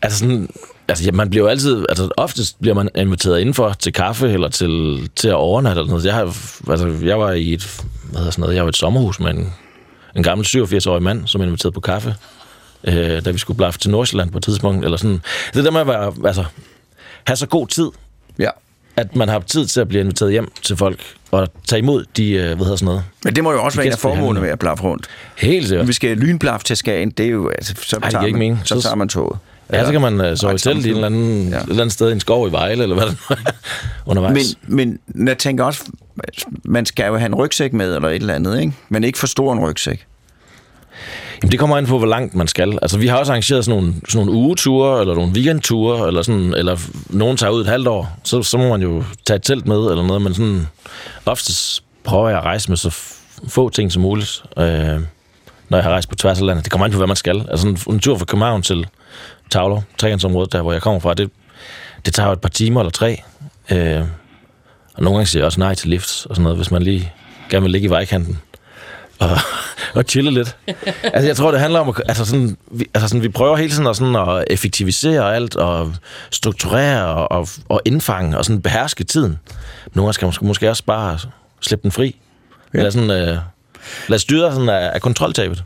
Altså sådan, altså ja, man bliver jo altid, altså oftest bliver man inviteret indenfor til kaffe eller til, til at overnatte eller noget. Jeg, har, altså, jeg var i et, hvad hedder sådan noget, jeg var i et sommerhus med en, en gammel 87-årig mand, som inviterede på kaffe, øh, da vi skulle blaffe til Nordsjælland på et tidspunkt. Eller sådan. Det der med at være, altså, have så god tid, Ja. At man har tid til at blive inviteret hjem til folk, og tage imod de, øh, hvad hedder sådan noget. Men det må jo også være en af formålene med at blaffe rundt. Helt sikkert. Vi skal lynblaf til Skagen, det er jo, altså, så, Ej, tager, man, mening. så Så- tager man toget. Ja, så kan man uh, sove i telt i en eller anden, Ja. et eller andet sted i en skov i Vejle, eller hvad det er, [laughs] undervejs. Men, men jeg tænker også, man skal jo have en rygsæk med, eller et eller andet, ikke? Men ikke for stor en rygsæk. Jamen, det kommer an på, hvor langt man skal. Altså, vi har også arrangeret sådan nogle, sådan nogle ugeture, eller nogle weekendture, eller, sådan, eller nogen tager ud et halvt år, så, så må man jo tage et telt med, eller noget, men sådan, oftest prøver jeg at rejse med så få ting som muligt, øh, når jeg har rejst på tværs af landet. Det kommer an på, hvad man skal. Altså, en, en tur fra København til Tavler, trekantsområdet, der hvor jeg kommer fra, det, det tager jo et par timer eller tre. Øh, og nogle gange siger jeg også nej til lifts og sådan noget, hvis man lige gerne vil ligge i vejkanten og, og chille lidt. Altså, jeg tror, det handler om, at altså sådan, vi, altså sådan, vi prøver hele tiden at, sådan, at effektivisere alt, og strukturere og, og, og indfange, og sådan beherske tiden. Nogle gange skal man måske, måske også bare slippe den fri. Ja. Eller sådan, øh, lad styre sådan af, af kontroltabet.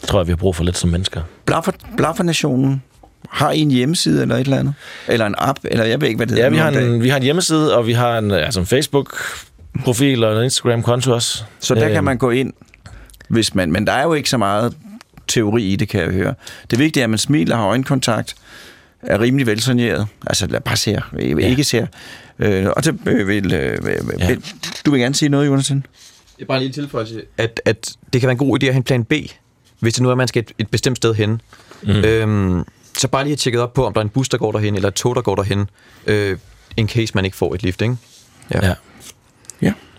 Det tror jeg, vi har brug for lidt som mennesker. Blaffer, Blaffer-nationen, har I en hjemmeside eller et eller andet? Eller en app, eller jeg ved ikke, hvad det Ja, hedder vi nu har, en, vi har en hjemmeside, og vi har en, altså en Facebook-profil og en Instagram-konto også. Så der Øh, kan man gå ind, hvis man... Men der er jo ikke så meget teori i det, kan jeg høre. Det vigtige er, at man smiler, har øjenkontakt, er rimelig velsogneret. Altså, lad bare ser, ikke ser. Øh, og det øh, vil, øh, Ja. vil... Du vil gerne sige noget, Jonathan? Det er bare lige tilføjelse, at, at det kan være en god idé at have en plan B, hvis det nu er, at man skal et, et bestemt sted hen. Mm. Øhm, så bare lige have tjekket op på, om der er en bus, der går derhen, eller et tog, der går derhen, øh, in case man ikke får et lift, ikke? Ja. Ja.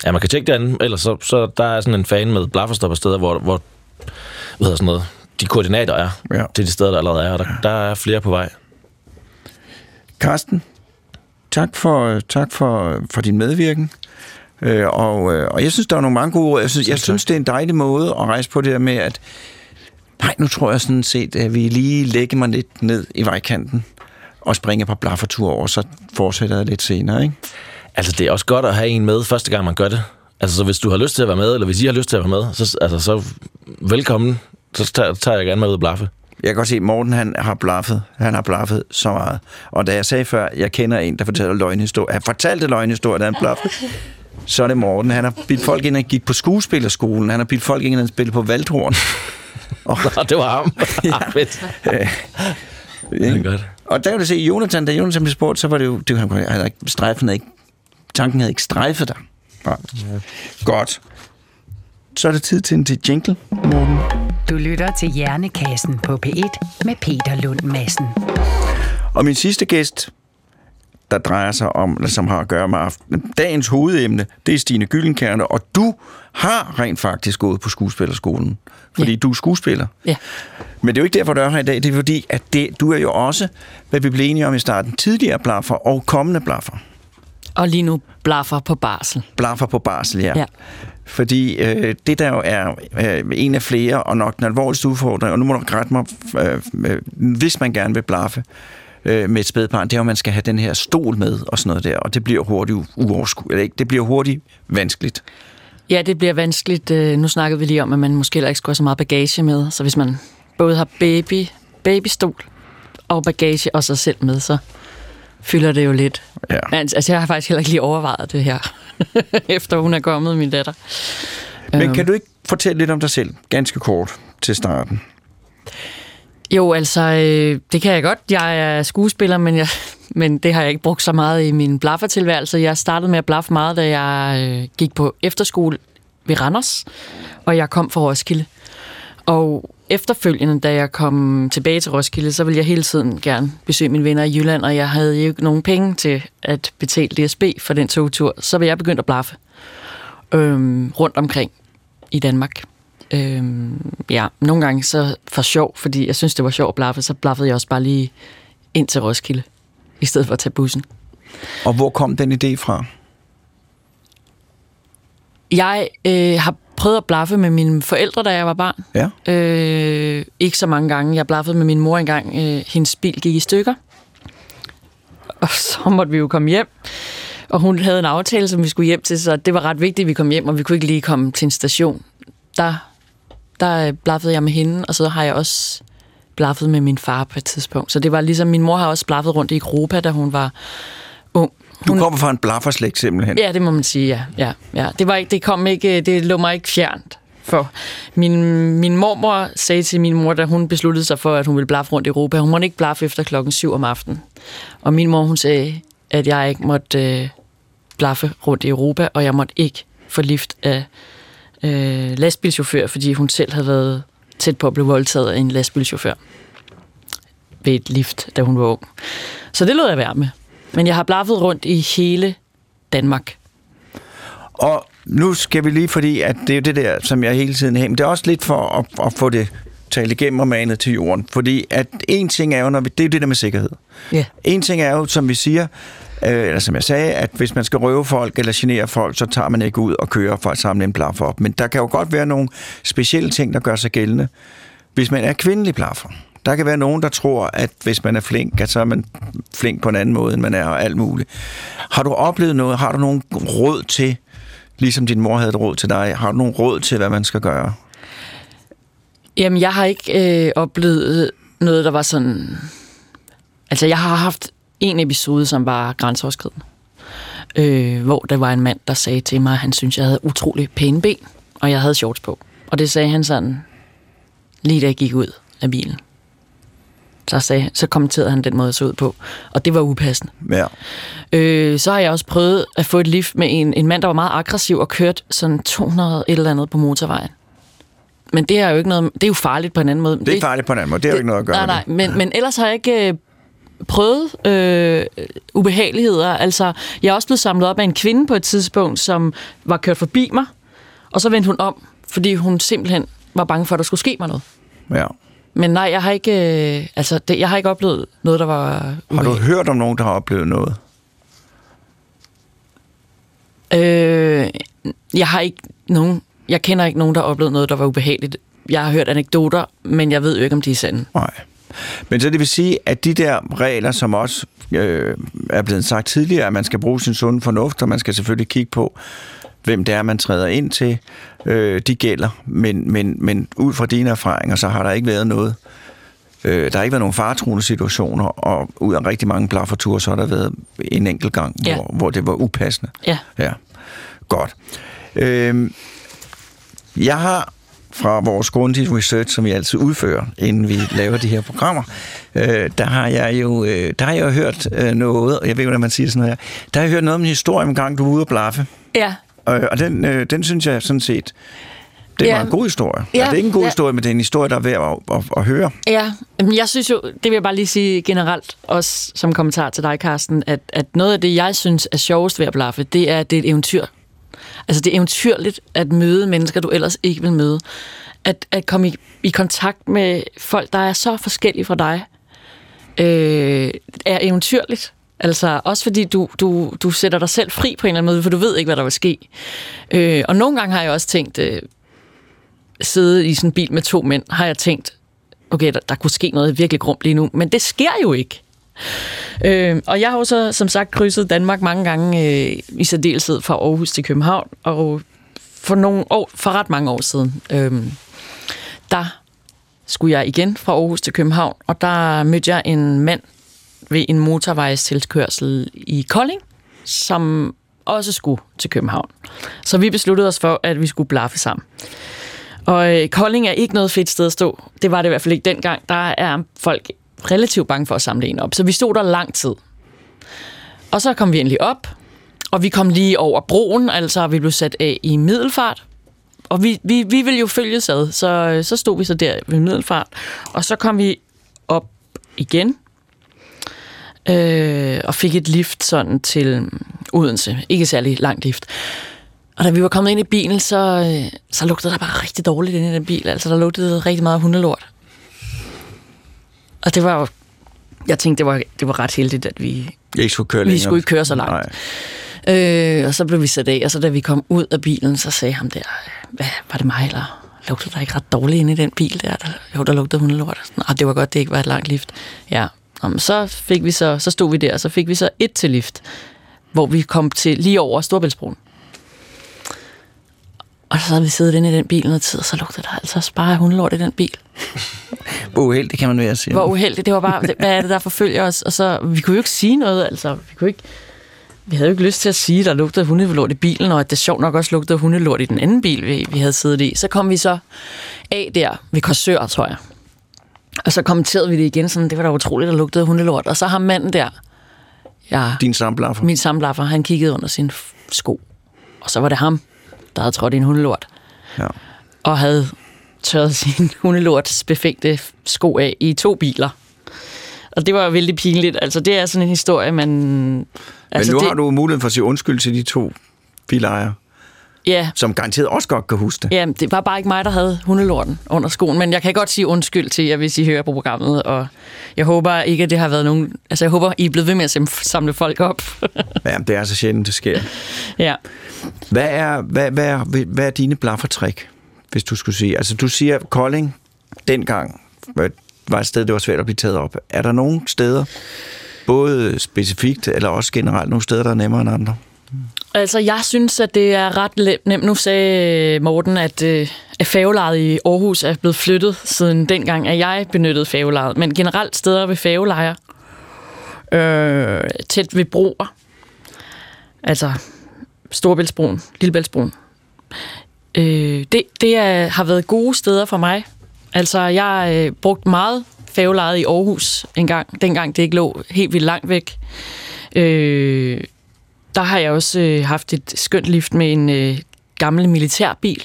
Ja, man kan tjekke det andet, ellers så, så der er sådan en fan med blafferstopper steder, hvor, hvor hvad hedder sådan noget, de koordinater er Ja. til de steder, der allerede er, og der, der er flere på vej. Karsten, tak for, tak for, for din medvirken. Øh, og, øh, og jeg synes, der er nogle mange gode ord. Jeg synes, jeg synes, det er en dejlig måde at rejse på det her med, at nej, nu tror jeg sådan set, at vi lige lægger mig lidt ned i vejkanten og springer på blaffertur over, så fortsætter jeg lidt senere, ikke? Altså, det er også godt at have en med første gang, man gør det. Altså, så hvis du har lyst til at være med, eller hvis I har lyst til at være med, så, altså, så velkommen. Så tager, tager jeg gerne med ud og blaffe. Jeg kan godt se, at Morten han har blaffet. Han har blaffet så meget. Og da jeg sagde før, jeg kender en, der fortæller løgnhistorier. Han fortalte løgnhistorier, da han blaffede. Så er det Morten. Han har bildt folk ind, han gik på skuespillerskolen. Han har bildt folk ind, han spillede på Valthorn. Oh. [laughs] Nå, det var ham. [laughs] ja. Fedt. det er godt. Og der kan du se, Jonathan, da Jonathan blev spurgt, så var det jo, det var, han strejfen havde ikke, tanken havde ikke strejfet dig. Ja. Godt. Så er det tid til en til jingle, Morten. Du lytter til Hjernekassen på P1 med Peter Lund Madsen. Og min sidste gæst, der drejer sig om, eller som har at gøre med aften. Dagens hovedemne, det er Stine Gyllenkerne, og du har rent faktisk gået på skuespillerskolen, fordi ja. du er skuespiller. Ja. Men det er jo ikke derfor, du er her i dag, det er fordi, at det, du er jo også, hvad vi blev enige om i starten, tidligere blaffer og kommende blaffer. Og lige nu blaffer på barsel. Blaffer på barsel, ja. Ja. Fordi øh, det der jo er øh, en af flere, og nok den alvorligste udfordring, og nu må du rette mig, øh, øh, hvis man gerne vil blaffe øh, med et spædbarn, det er at man skal have den her stol med og sådan noget der, og det bliver hurtigt uoverskueligt. Det bliver hurtigt vanskeligt. Ja, det bliver vanskeligt. Øh, Nu snakkede vi lige om, at man måske heller ikke skulle have så meget bagage med. Så hvis man både har baby, babystol og bagage og sig selv med, så fylder det jo lidt. Ja. Men, altså, jeg har faktisk heller ikke lige overvejet det her, [laughs] efter hun er kommet, min datter. Men Øhm. kan du ikke fortælle lidt om dig selv, ganske kort til starten? Jo, altså, øh, det kan jeg godt. Jeg er skuespiller, men, jeg, [laughs] men det har jeg ikke brugt så meget i min blaffertilværelse. Jeg startede med at blaffe meget, da jeg øh, gik på efterskole ved Randers, og jeg kom fra Roskilde. Og efterfølgende, da jeg kom tilbage til Roskilde, så ville jeg hele tiden gerne besøge mine venner i Jylland, og jeg havde jo ikke nogen penge til at betale DSB for den togtur. Så vil jeg begynde at blaffe øhm, rundt omkring i Danmark. Øhm, ja, nogle gange så for sjov, fordi jeg synes, det var sjovt at blaffe, så blaffede jeg også bare lige ind til Roskilde, i stedet for at tage bussen. Og hvor kom den idé fra? Jeg øh, har prøvet at blaffe med mine forældre, da jeg var barn. Ja. Øh, ikke så mange gange. Jeg blaffede med min mor engang. Øh, hendes bil gik i stykker. Og så måtte vi jo komme hjem. Og hun havde en aftale, som vi skulle hjem til, så det var ret vigtigt, at vi kom hjem, og vi kunne ikke lige komme til en station. Der, der blaffede jeg med hende, og så har jeg også blaffet med min far på et tidspunkt. Så det var ligesom, min mor har også blaffet rundt i Europa, da hun var ung. Du Hun- kommer fra en blafferslægt simpelthen. Ja, det må man sige, ja. ja, ja. Det, var ikke, det, kom ikke, det lå mig ikke fjernt for. Min, min mormor sagde til min mor, da hun besluttede sig for, at hun ville blaffe rundt i Europa, hun måtte ikke blaffe efter klokken 7 om aftenen. Og min mor, hun sagde, at jeg ikke måtte øh, blaffe rundt i Europa, og jeg måtte ikke få lift af øh, lastbilchauffør, fordi hun selv havde været tæt på at blive voldtaget af en lastbilchauffør ved et lift, da hun var ung. Så det lod jeg være med. Men jeg har blaffet rundt i hele Danmark. Og nu skal vi lige, fordi at det er det der, som jeg hele tiden har, men det er også lidt for at, at få det talt igennem og manet til jorden. Fordi at en ting er jo, når vi, det er det der med sikkerhed. Ja. En ting er jo, som vi siger, øh, eller som jeg sagde, at hvis man skal røve folk eller genere folk, så tager man ikke ud og kører for at samle en blaffer op. Men der kan jo godt være nogle specielle ting, der gør sig gældende, hvis man er kvindelig blaffer. Der kan være nogen, der tror, at hvis man er flink, at så er man flink på en anden måde, end man er, og alt muligt. Har du oplevet noget? Har du nogen råd til, ligesom din mor havde et råd til dig, har du nogen råd til, hvad man skal gøre? Jamen, jeg har ikke øh, oplevet noget, der var sådan... Altså, jeg har haft en episode, som var grænseoverskridende. Øh, hvor der var en mand, der sagde til mig, at han syntes, jeg havde utrolig pæne ben, og jeg havde shorts på. Og det sagde han sådan, lige da jeg gik ud af bilen. Så, sagde, så kommenterede han den måde, jeg så ud på. Og det var upassende. Ja. Øh, så har jeg også prøvet at få et lift med en, en mand, der var meget aggressiv og kørte sådan 200 et eller andet på motorvejen. Men det er jo ikke noget, det er jo farligt på en anden måde. Det er farligt på en anden måde. Det har jo ikke noget at gøre Nej, med nej, det. men, men ellers har jeg ikke øh, prøvet øh, ubehageligheder. Altså, jeg er også blevet samlet op af en kvinde på et tidspunkt, som var kørt forbi mig, og så vendte hun om, fordi hun simpelthen var bange for, at der skulle ske mig noget. Ja. Men nej, jeg har ikke, øh, altså, det, jeg har ikke oplevet noget, der var Har du hørt om nogen, der har oplevet noget? Øh, jeg har ikke nogen, jeg kender ikke nogen, der har oplevet noget, der var ubehageligt. Jeg har hørt anekdoter, men jeg ved jo ikke, om de er sande. Nej. Men så det vil sige, at de der regler, som også øh, er blevet sagt tidligere, at man skal bruge sin sunde fornuft, og man skal selvfølgelig kigge på, hvem det er, man træder ind til, øh, de gælder. Men, men, men ud fra dine erfaringer, så har der ikke været noget. Øh, der har ikke været nogen faretruende situationer, og ud af rigtig mange blafferture, så har der været en enkelt gang, Ja. hvor, hvor det var upassende. Ja. Ja, godt. Øhm, jeg har fra vores grundige research, som vi altid udfører, inden vi laver de her programmer, øh, der har jeg jo øh, der har jeg hørt øh, noget, og jeg ved ikke, hvordan man siger sådan her, der har jeg hørt noget om en historie om en gang, du var ude at blaffe. Ja, Og, og den, øh, den synes jeg sådan set, det var Ja. en god historie. Ja, Ja, det er ikke en god ja. historie, men det er en historie, der er værd at, at, at høre. Ja, men jeg synes jo, det vil jeg bare lige sige generelt, også som kommentar til dig, Carsten, at, at noget af det, jeg synes er sjovest ved at blaffe, det er, at det er et eventyr. Altså, det er eventyrligt at møde mennesker, du ellers ikke vil møde. At, at komme i, i kontakt med folk, der er så forskellige fra dig, øh, er eventyrligt. Altså, også fordi du, du, du sætter dig selv fri på en eller anden måde, for du ved ikke, hvad der vil ske. Øh, og nogle gange har jeg også tænkt, øh, sidde i sådan en bil med to mænd, har jeg tænkt, okay, der, der kunne ske noget virkelig grumt lige nu, men det sker jo ikke. Øh, og jeg har jo så, som sagt, krydset Danmark mange gange, øh, i særdeleshed fra Aarhus til København, og for, nogle år, for ret mange år siden, øh, der skulle jeg igen fra Aarhus til København, og der mødte jeg en mand ved en motorvejstilkørsel i Kolding, som også skulle til København. Så vi besluttede os for, at vi skulle blaffe sammen. Og øh, Kolding er ikke noget fedt sted at stå. Det var det i hvert fald ikke dengang. Der er folk relativt bange for at samle en op. Så vi stod der lang tid. Og så kom vi endelig op, og vi kom lige over broen, altså vi blev sat af i middelfart. Og vi, vi, vi ville jo følges ad, så, øh, så stod vi så der ved middelfart. Og så kom vi op igen, øh, og fik et lift sådan til Odense. Ikke særlig langt lift. Og da vi var kommet ind i bilen, så, øh, så lugtede der bare rigtig dårligt inde i den bil. Altså, der lugtede rigtig meget hundelort. Og det var jo... Jeg tænkte, det var, det var ret heldigt, at vi, Jeg ikke skulle køre vi længere. skulle ikke køre så langt. Nej. Øh, og så blev vi sat af, og så da vi kom ud af bilen, så sagde ham der, hvad, var det mig, eller lugtede der ikke ret dårligt inde i den bil der? der jo, der lugtede hundelort. Og det var godt, det ikke var et langt lift. Ja, Nå, men så, fik vi så, så stod vi der, og så fik vi så et til lift, hvor vi kom til lige over Storbæltsbroen. Og så havde vi siddet inde i den bil noget tid, og så lugtede der altså bare af hundelort i den bil. [laughs] Hvor uheldigt kan man være, sige. Hvor uheldigt. Det var bare, hvad er det, der forfølger os? Og så, vi kunne jo ikke sige noget, altså. Vi kunne ikke, vi havde jo ikke lyst til at sige, at der lugtede hundelort i bilen, og at det sjovt nok også lugtede hundelort i den anden bil, vi, vi havde siddet i. Så kom vi så af der ved Korsør, tror jeg. Og så kommenterede vi det igen, sådan, det var da utroligt, der lugtede hundelort. Og så har manden der, ja, Din samblaffer. min samlaffer, han kiggede under sin sko. Og så var det ham, der havde trådt i en hundelort Ja. og havde tørret [laughs] sin hundelorts befængte sko af i to biler. Og det var vældig pinligt. Altså, det er sådan en historie, man... Men Altså, nu det, har du muligheden for at sige undskyld til de to bilejere, Ja, som garanteret også godt kan huske det. ja, det var bare ikke mig, der havde hundelorten under skoen, men jeg kan godt sige undskyld til jer, hvis I hører på programmet, og jeg håber ikke, at det har været nogen... Altså, jeg håber, I er blevet ved med at samle folk op. [laughs] Ja, det er så sjældent, det sker. ja. Hvad er, hvad, hvad, er, hvad er dine blaffertrik, hvis du skulle sige? Altså, du siger, Kolding dengang var et sted, det var svært at blive taget op. Er der nogle steder, både specifikt eller også generelt, nogle steder, der er nemmere end andre? Altså, jeg synes, at det er ret nemt. Nu sagde Morten, at, øh, at færgelejet i Aarhus er blevet flyttet siden dengang, at jeg benyttede færgelejet. Men generelt steder ved færgelejer, øh, tæt ved broer, altså Storbæltsbroen, Lillebæltsbroen, øh, det, det er, har været gode steder for mig. Altså, jeg øh, brugte meget færgelejet i Aarhus en gang, dengang det ikke lå helt vildt langt væk. Øh, der har jeg også øh, haft et skønt lift med en øh, gammel militærbil,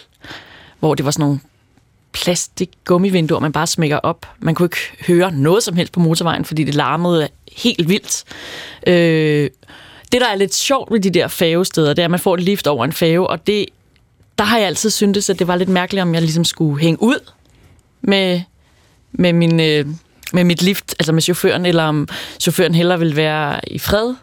hvor det var sådan nogle plastik gummivinduer, man bare smækker op. Man kunne ikke høre noget som helst på motorvejen, fordi det larmede helt vildt. Øh, det, der er lidt sjovt ved de der færgesteder, det er, at man får et lift over en færge, og det, der har jeg altid syntes, at det var lidt mærkeligt, om jeg ligesom skulle hænge ud med, med, min, øh, med mit lift, altså med chaufføren, eller om chaufføren hellere ville være i fred,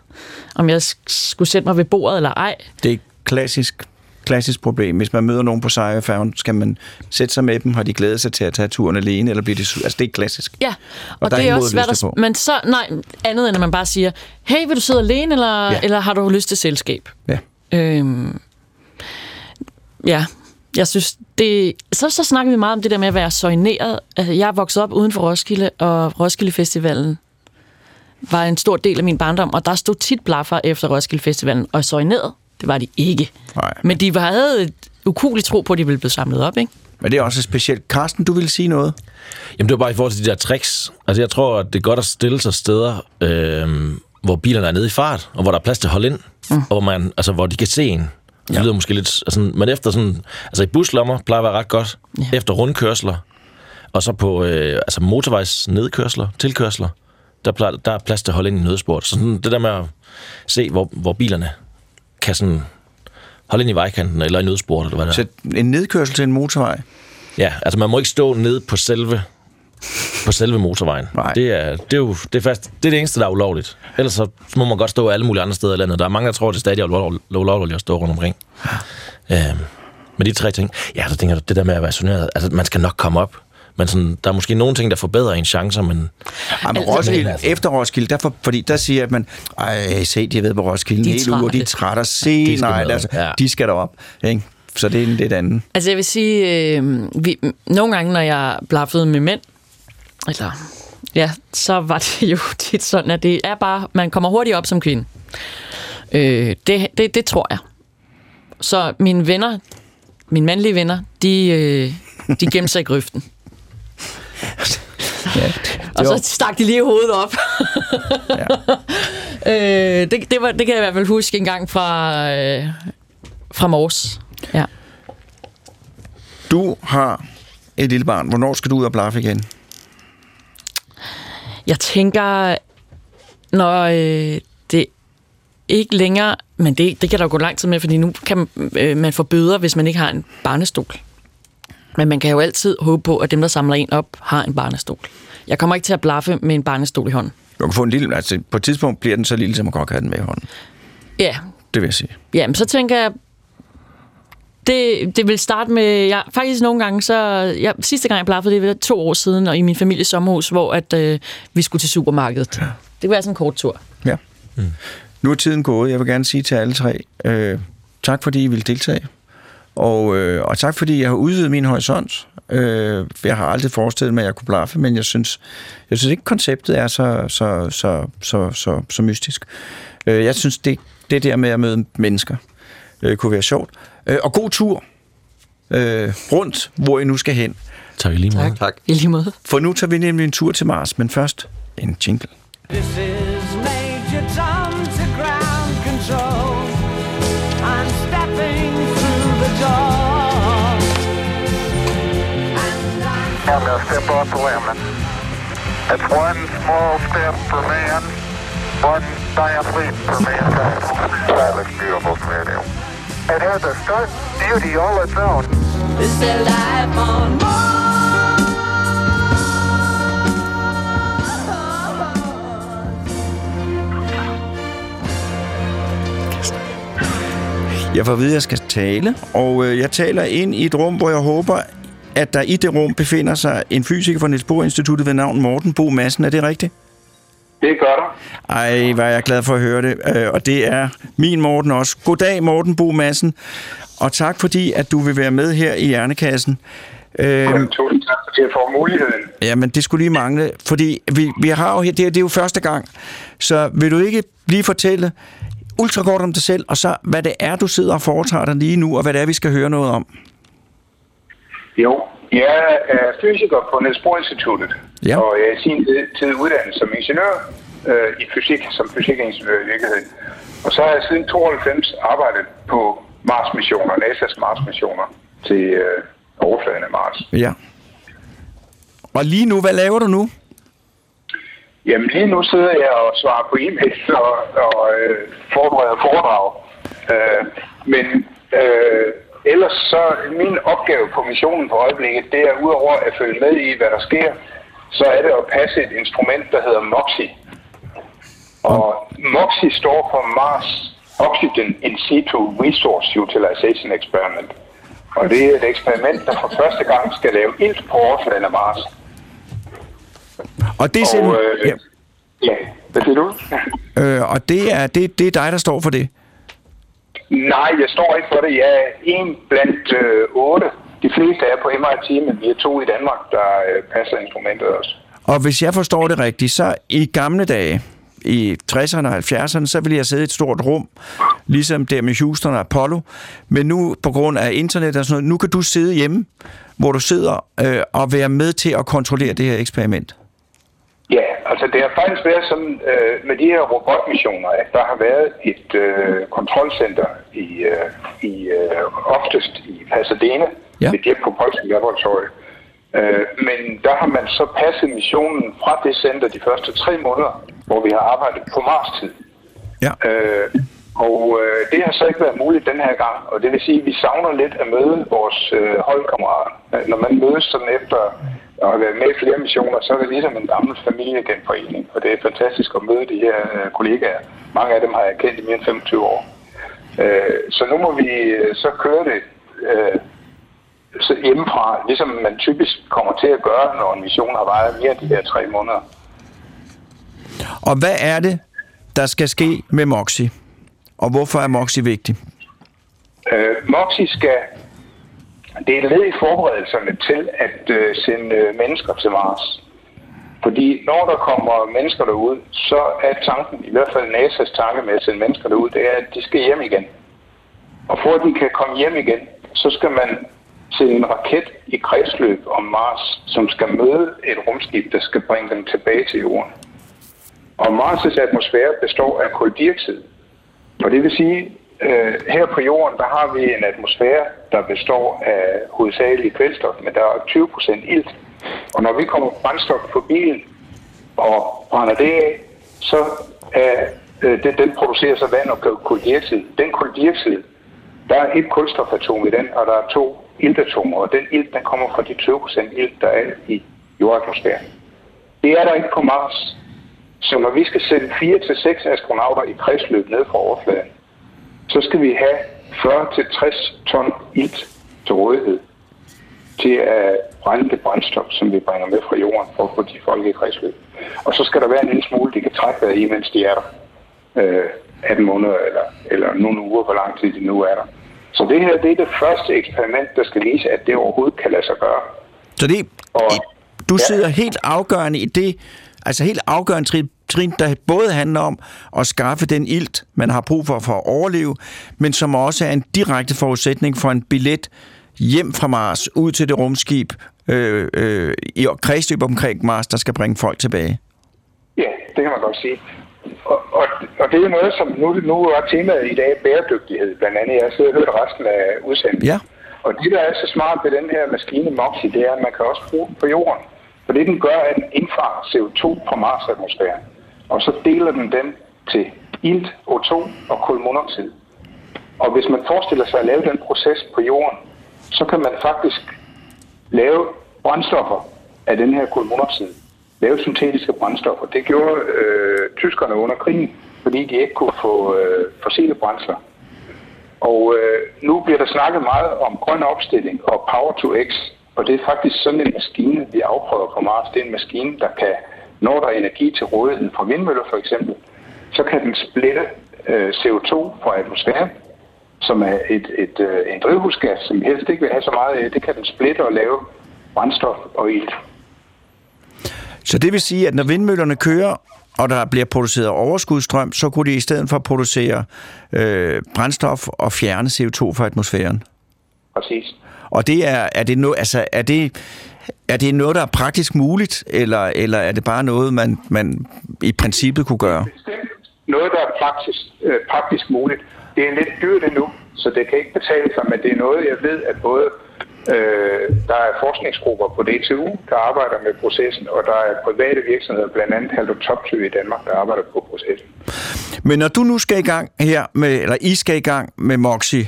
om jeg sk- skulle sætte mig ved bordet eller ej. Det er klassisk, klassisk problem. Hvis man møder nogen på sejrfærgen, skal man sætte sig med dem, har de glædet sig til at tage turen alene, eller bliver det Altså, det er klassisk. Ja, og, der er det er ingen også svært at... Men så, nej, andet end at man bare siger, hey, vil du sidde alene, eller, Ja. eller har du lyst til selskab? Ja. Øhm, ja, jeg synes, det... Så, så snakker vi meget om det der med at være soigneret. Altså, jeg er vokset op uden for Roskilde, og Roskilde Festivalen var en stor del af min barndom, og der stod tit blaffer efter Roskilde Festivalen, og soigneret, det var de ikke. Nej. Men de var- havde et ukuligt tro på, at de ville blive samlet op, ikke? Men det er også specielt. Karsten, du vil sige noget? Jamen, det var bare i forhold til de der tricks. Altså, jeg tror, at det er godt at stille sig steder, øh, hvor bilerne er nede i fart, og hvor der er plads til at holde ind, mm. og hvor, man, altså, hvor de kan se en. Det Ja. lyder måske lidt... Altså, men efter sådan... Altså, i buslommer plejer at være ret godt. Ja. Ja. Efter rundkørsler, og så på øh, altså motorvejs nedkørsler, tilkørsler, der, plejer, der er plads til at holde ind i nødsport. Så sådan, det der med at se, hvor, hvor bilerne kan sådan holde ind i vejkanten, eller i nødsport, eller hvad det er. Så en nedkørsel til en motorvej. Ja, altså man må ikke stå nede på selve på selve motorvejen. Nej. Det er, det er jo det er fast, det er det eneste, der er ulovligt. Ellers så må man godt stå alle mulige andre steder i landet. Der er mange, der tror, det stadig er ulovligt at stå rundt omkring. Øhm, men de tre ting. Ja, så tænker jeg, det der med at være soneret, altså man skal nok komme op. Men sådan, der er måske nogle ting, der forbedrer en chancer, men Ej, men Altså, Roskilde, altså- efter Roskilde, derfor, fordi der siger at man, ej, se, de ved på Roskilde De en hel uge, og de er trætte. Se, De nej, altså, ja. de skal derop. Ikke? Så det er en lidt anden. Altså jeg vil sige, øh, vi, nogle gange, når jeg blaffede med mænd, eller ja, så var det jo [laughs] tit sådan, at det er bare, man kommer hurtigt op som kvinde. Øh, det, det, det tror jeg. Så mine venner, mine mandlige venner, de, øh, de gemte sig i grøften. [laughs] Og så stak de lige hovedet op. Ja. [laughs] øh, det, det, var, det kan jeg i hvert fald huske en gang fra, øh, fra Mors. Ja. Du har et lille barn. Hvornår skal du ud og blaffe igen? Jeg tænker, når øh, det ikke længere... Men det, det kan der jo gå lang tid med, fordi nu kan man, øh, man få bøder, hvis man ikke har en barnestol. Men man kan jo altid håbe på, at dem, der samler en op, har en barnestol. Jeg kommer ikke til at blaffe med en barnestol i hånden. Du kan få en lille... Altså, på et tidspunkt bliver den så lille, som man godt kan have den med i hånden. Ja, Det vil jeg sige. ja men så tænker jeg, det, det vil starte med... Jeg, faktisk nogle gange, så... Jeg, sidste gang, jeg blaffede, det var to år siden, og i min families sommerhus, hvor at, øh, vi skulle til supermarkedet. Ja. Det var altså en kort tur. Ja. Mm. Nu er tiden gået. Jeg vil gerne sige til alle tre, øh, tak fordi I vil deltage. Og, øh, og tak fordi jeg har udvidet min horisont. Øh, jeg har aldrig forestillet mig, at jeg kunne blaffe, men jeg synes, jeg synes ikke, konceptet er så, så, så, så, så, så mystisk. Øh, jeg synes, det, det der med at møde mennesker øh, kunne være sjovt. Øh, og god tur øh, rundt, hvor I nu skal hen. tak i lige måde. Tak. I lige måde. For nu tager vi nemlig en tur til Mars, men først en jingle. This is And I'm to step off the lemon. It's one small step for man, one giant leap for mankind. That looks beautiful from. It has a stark beauty all its own. Is there life on Jeg får at vide, at jeg skal tale, og øh, jeg taler ind i et rum, hvor jeg håber, at der i det rum befinder sig en fysiker fra Niels Bohr Instituttet ved navn Morten Bo Madsen. Er det rigtigt? Det gør der. Ej, er jeg glad for at høre det. Øh, og det er min Morten også. Goddag, Morten Bo Madsen. Og tak fordi, at du vil være med her i Hjernekassen. Øh, Tusind tak, fordi jeg får muligheden. Jamen, det skulle lige mangle, fordi vi, vi har jo her, det, er- det er jo første gang, så vil du ikke lige fortælle ultrakort om dig selv, og så hvad det er, du sidder og foretager dig lige nu, og hvad det er, vi skal høre noget om? Jo, jeg er fysiker på Niels Bohr Instituttet, Ja. og jeg er i sin tid- uddannet som ingeniør øh, i fysik, som fysikingeniør i virkeligheden. Og så har jeg siden 92 arbejdet på Mars-missioner, NASA's Mars-missioner til øh, overfladen af Mars. Ja. Og lige nu, hvad laver du nu? Jamen lige nu sidder jeg og svarer på e-mails og, og øh, forbereder foredrag. Øh, men øh, ellers så min opgave på missionen på øjeblikket, det er udover at følge med i, hvad der sker, så er det at passe et instrument, der hedder MOXIE. Og MOXIE står for Mars Oxygen In Situ Resource Utilization Experiment. Og det er et eksperiment, der for første gang skal lave ilt på overfladen af Mars. Og det er, simpelthen, øh, ja, hvad siger du? ja. øh, og det, er, det, det er dig, der står for det. Nej, jeg står ikke for det. Jeg er en blandt øh, otte. De fleste er på MIT, men vi er to i Danmark, der øh, passer instrumentet også. Og hvis jeg forstår det rigtigt, så i gamle dage, i 60'erne og 70'erne, så ville jeg sidde i et stort rum ligesom der med Houston og Apollo. Men nu, på grund af internet og sådan noget, nu kan du sidde hjemme, hvor du sidder øh, og være med til at kontrollere det her eksperiment. Ja, altså det har faktisk været sådan øh, med de her robotmissioner, at der har været et øh, kontrolcenter i, øh, i øh, oftest i Pasadena, Ja. ja. ved Jet Propulsion Laboratory. Øh, men der har man så passet missionen fra det center de første tre måneder, hvor vi har arbejdet på Mars-tid. Ja. Øh, og øh, det har så ikke været muligt den her gang, og det vil sige, at vi savner lidt at møde vores øh, holdkammerater. Når man mødes sådan efter at have været med i flere missioner, så er det ligesom en gammel familiegenforening, og det er fantastisk at møde de her øh, kollegaer. Mange af dem har jeg kendt i mere end 25 år. Øh, så nu må vi øh, så køre det øh, så hjemmefra, ligesom man typisk kommer til at gøre, når en mission har varet mere end de her tre måneder. Og hvad er det, der skal ske med Moxie? Og hvorfor er Moxie vigtig? Øh, Moxie skal... Det er et led i forberedelserne til at øh, sende øh, mennesker til Mars. Fordi når der kommer mennesker derud, så er tanken, i hvert fald NASA's tanke med at sende mennesker derud, det er, at de skal hjem igen. Og for at de kan komme hjem igen, så skal man sende en raket i kredsløb om Mars, som skal møde et rumskib, der skal bringe dem tilbage til jorden. Og Mars' atmosfære består af koldioxid. Og det vil sige, øh, her på jorden, der har vi en atmosfære, der består af hovedsageligt kvælstof, men der er 20 procent ilt. Og når vi kommer brændstof på bilen og brænder det af, så er øh, den, den producerer så vand og koldioxid. Den koldioxid, der er et kulstofatom i den, og der er to iltatomer, og den ilt, den kommer fra de 20 procent ilt, der er i jordatmosfæren. Det er der ikke på Mars. Så når vi skal sende 4-6 astronauter i kredsløb ned fra overfladen, så skal vi have 40-60 ton ilt til rådighed til at brænde det brændstof, som vi bringer med fra jorden for at få de folk i kredsløb. Og så skal der være en lille smule, de kan trække vejret i, mens de er der. Øh, 18 måneder eller, eller nogle uger, hvor lang tid de nu er der. Så det her det er det første eksperiment, der skal vise, at det overhovedet kan lade sig gøre. Så det, Og, du Ja. sidder helt afgørende i det, altså helt afgørende trin, trin, der både handler om at skaffe den ilt, man har brug for for at overleve, men som også er en direkte forudsætning for en billet hjem fra Mars, ud til det rumskib øh, øh, i kredsløb omkring Mars, der skal bringe folk tilbage. Ja, det kan man godt sige. Og, og, og det er noget, som nu, nu er temaet i dag bæredygtighed, blandt andet. Jeg har siddet og hørt resten af udsendelsen. Ja. Og det, der er så smart ved den her maskine Moxie, det er, at man kan også bruge den på jorden. For det, den gør, er, at den indfanger CO2 fra Mars-atmosfæren. Og så deler den dem til ilt, O2 og kulmonoxid. Og hvis man forestiller sig at lave den proces på jorden, så kan man faktisk lave brændstoffer af den her kulmonoxid. Lave syntetiske brændstoffer. Det gjorde øh, tyskerne under krigen, fordi de ikke kunne få øh, fossile brændsler. Og øh, nu bliver der snakket meget om grøn opstilling og Power to X. Og det er faktisk sådan en maskine, vi afprøver på Mars. Det er en maskine, der kan, når der er energi til rådighed fra vindmøller for eksempel, så kan den splitte øh, CO2 fra atmosfæren, som er et, et, øh, en drivhusgas, som helst ikke vil have så meget af. Det kan den splitte og lave brændstof og ilt. Så det vil sige, at når vindmøllerne kører, og der bliver produceret overskudsstrøm, så kunne de i stedet for producere øh, brændstof og fjerne CO2 fra atmosfæren. Præcis. Og det er, er det no, altså, er det, er det noget, der er praktisk muligt, eller, eller er det bare noget, man, man i princippet kunne gøre? bestemt noget, der er praktisk, øh, praktisk muligt. Det er lidt dyrt endnu, så det kan ikke betale sig, men det er noget, jeg ved, at både øh, der er forskningsgrupper på DTU, der arbejder med processen, og der er private virksomheder, blandt andet Haldo Topsø i Danmark, der arbejder på processen. Men når du nu skal i gang her, med, eller I skal i gang med Moxie,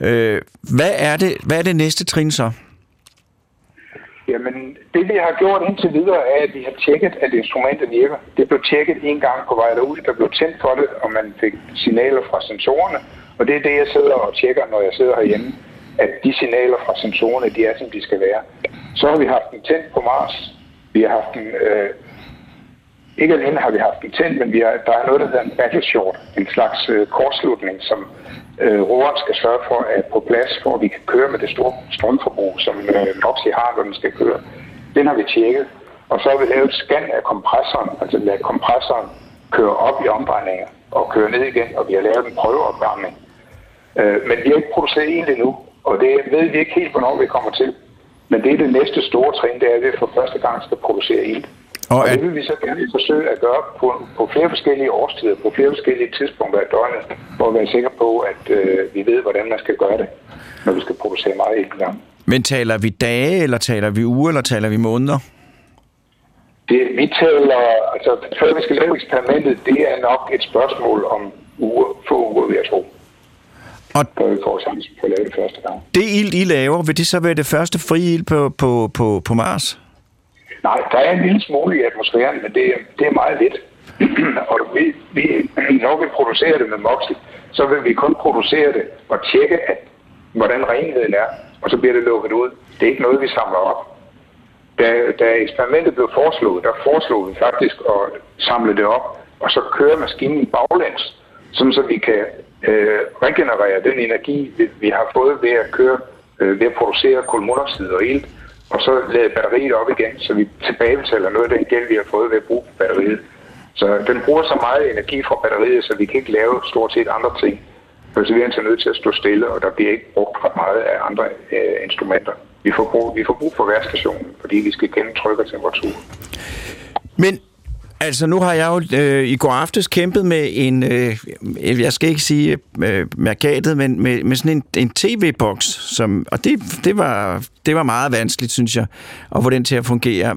øh, hvad, er det, hvad er det næste trin så? Jamen, det vi har gjort indtil videre er, at vi har tjekket, at instrumentet virker. Det blev tjekket en gang på vej derud, der blev tændt for det, og man fik signaler fra sensorerne. Og det er det, jeg sidder og tjekker, når jeg sidder herhjemme, at de signaler fra sensorerne, de er, som de skal være. Så har vi haft den tændt på Mars. Vi har haft den... Øh, ikke alene har vi haft den tændt, men vi har, der er noget, der hedder en battle short, en slags øh, kortslutning, som øh, roeren skal sørge for at på plads, hvor vi kan køre med det store strømforbrug, som øh, Moxie har, når den skal køre. Den har vi tjekket. Og så har vi lavet et scan af kompressoren, altså lade kompressoren køre op i omdrejninger. og køre ned igen, og vi har lavet en prøveopvarmning. Øh, men vi har ikke produceret en endnu, og det ved vi ikke helt, hvornår vi kommer til. Men det er det næste store trin, det er, at vi for første gang skal producere ild. Og Og det vil vi så gerne forsøge at gøre på, på flere forskellige årstider, på flere forskellige tidspunkter af døgnet, for at være sikker på, at øh, vi ved, hvordan man skal gøre det, når vi skal producere meget ild gang. men taler vi dage, eller taler vi uger, eller taler vi måneder? Det, vi taler, altså før vi skal lave eksperimentet, det er nok et spørgsmål om uger, få uger, vil jeg tro. Og- før vi får chance for at lave det første gang. Det ild, I laver, vil det så være det første frie ild på, på, på, på Mars? Nej, der er en lille smule i atmosfæren, men det, er- det er meget lidt. [clears throat] og vi, vi, når vi producerer det med Moxie, så vil vi kun producere det og tjekke, at, hvordan renheden er, og så bliver det lukket ud. Det er ikke noget, vi samler op. Da, da eksperimentet blev foreslået, der foreslog vi faktisk at samle det op, og så køre maskinen baglæns, sådan så vi kan øh, regenerere den energi, vi, vi har fået ved at køre, øh, ved at producere kulmonoxid og ilt, og så lade batteriet op igen, så vi tilbagebetaler noget af den gæld, vi har fået ved at bruge batteriet. Så den bruger så meget energi fra batteriet, så vi kan ikke lave stort set andre ting. Så vi er altså nødt til at stå stille, og der bliver ikke brugt ret meget af andre øh, instrumenter. Vi får, brug, vi får brug for værstationen, fordi vi skal kende tryk og temperatur. Men altså, nu har jeg jo øh, i går aftes kæmpet med en, øh, jeg skal ikke sige øh, mærkatet, men med, med sådan en, en tv-boks, som, og det, det, var, det var meget vanskeligt, synes jeg, at få den til at fungere.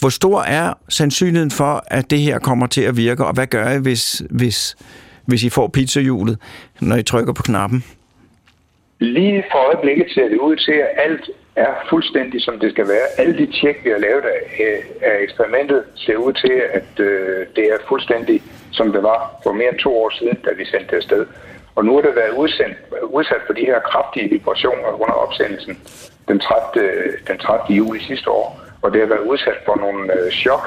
Hvor stor er sandsynligheden for, at det her kommer til at virke, og hvad gør I, hvis, hvis, hvis I får pizzahjulet, når I trykker på knappen? Lige for øjeblikket ser det ud til, at alt er fuldstændig som det skal være. Alle de tjek, vi har lavet af, af eksperimentet, ser ud til, at øh, det er fuldstændig som det var for mere end to år siden, da vi sendte det afsted. Og nu har det været udsendt, udsat for de her kraftige vibrationer under opsendelsen den 30. Den 30. juli sidste år. Og det har været udsat for nogle øh, chok.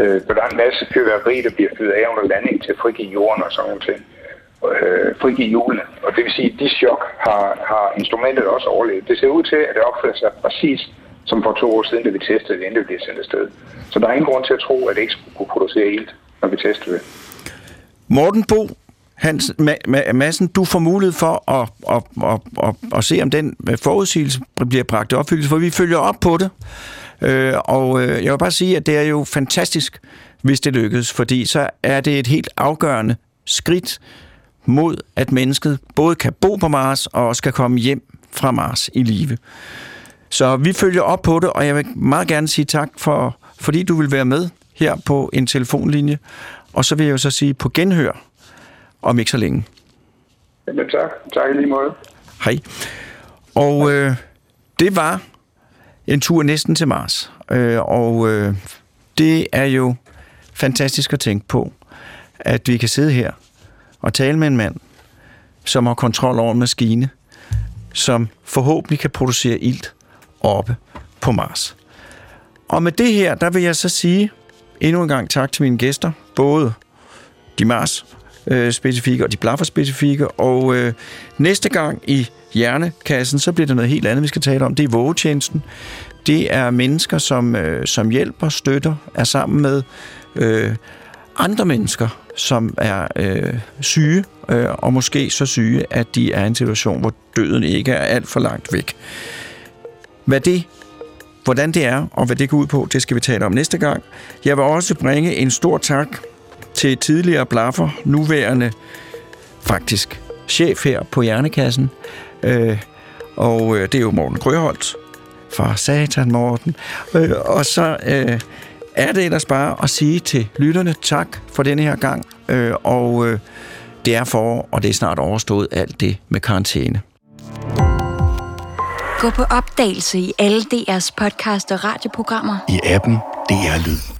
Øh, for der er en masse fyrværkeri, der bliver fyret af under landing til at frigive jorden og sådan noget øh, frigive hjulene. Og det vil sige, at de chok har, har instrumentet også overlevet. Det ser ud til, at det opfører sig præcis som for to år siden, da vi testede det, inden det blev sendt afsted. Så der er ingen grund til at tro, at det ikke skulle kunne producere ilt, når vi testede det. Morten Bo Hans Ma- Ma- Madsen, du får mulighed for at, at, at, at, at se, om den forudsigelse bliver bragt i opfyldelse, for vi følger op på det. Øh, og øh, jeg vil bare sige, at det er jo fantastisk, hvis det lykkes, fordi så er det et helt afgørende skridt mod, at mennesket både kan bo på Mars og også kan komme hjem fra Mars i live. Så vi følger op på det, og jeg vil meget gerne sige tak for, fordi du vil være med her på en telefonlinje. Og så vil jeg jo så sige på genhør om ikke så længe. Jamen tak. Tak i lige måde. Hej. Og øh, det var en tur næsten til Mars. Øh, og øh, det er jo fantastisk at tænke på, at vi kan sidde her og tale med en mand, som har kontrol over en maskine, som forhåbentlig kan producere ilt oppe på Mars. Og med det her, der vil jeg så sige endnu en gang tak til mine gæster, både de Mars-specifikke og de blaffer specifikke, og øh, næste gang i Hjernekassen, så bliver det noget helt andet, vi skal tale om. Det er vågetjenesten. Det er mennesker, som, øh, som hjælper, støtter, er sammen med øh, andre mennesker, som er øh, syge, øh, og måske så syge, at de er i en situation, hvor døden ikke er alt for langt væk. Hvad det Hvordan det er, og hvad det går ud på, det skal vi tale om næste gang. Jeg vil også bringe en stor tak til tidligere blaffer, nuværende faktisk chef her på Hjernekassen. Øh, og øh, det er jo Morten Grøholt fra Satan Morten. Øh, og så øh, er det ellers bare at sige til lytterne tak for denne her gang. Øh, og øh, det er for, og det er snart overstået alt det med karantæne. Gå på opdagelse i alle DR's podcast og radioprogrammer. I appen DR Lyd.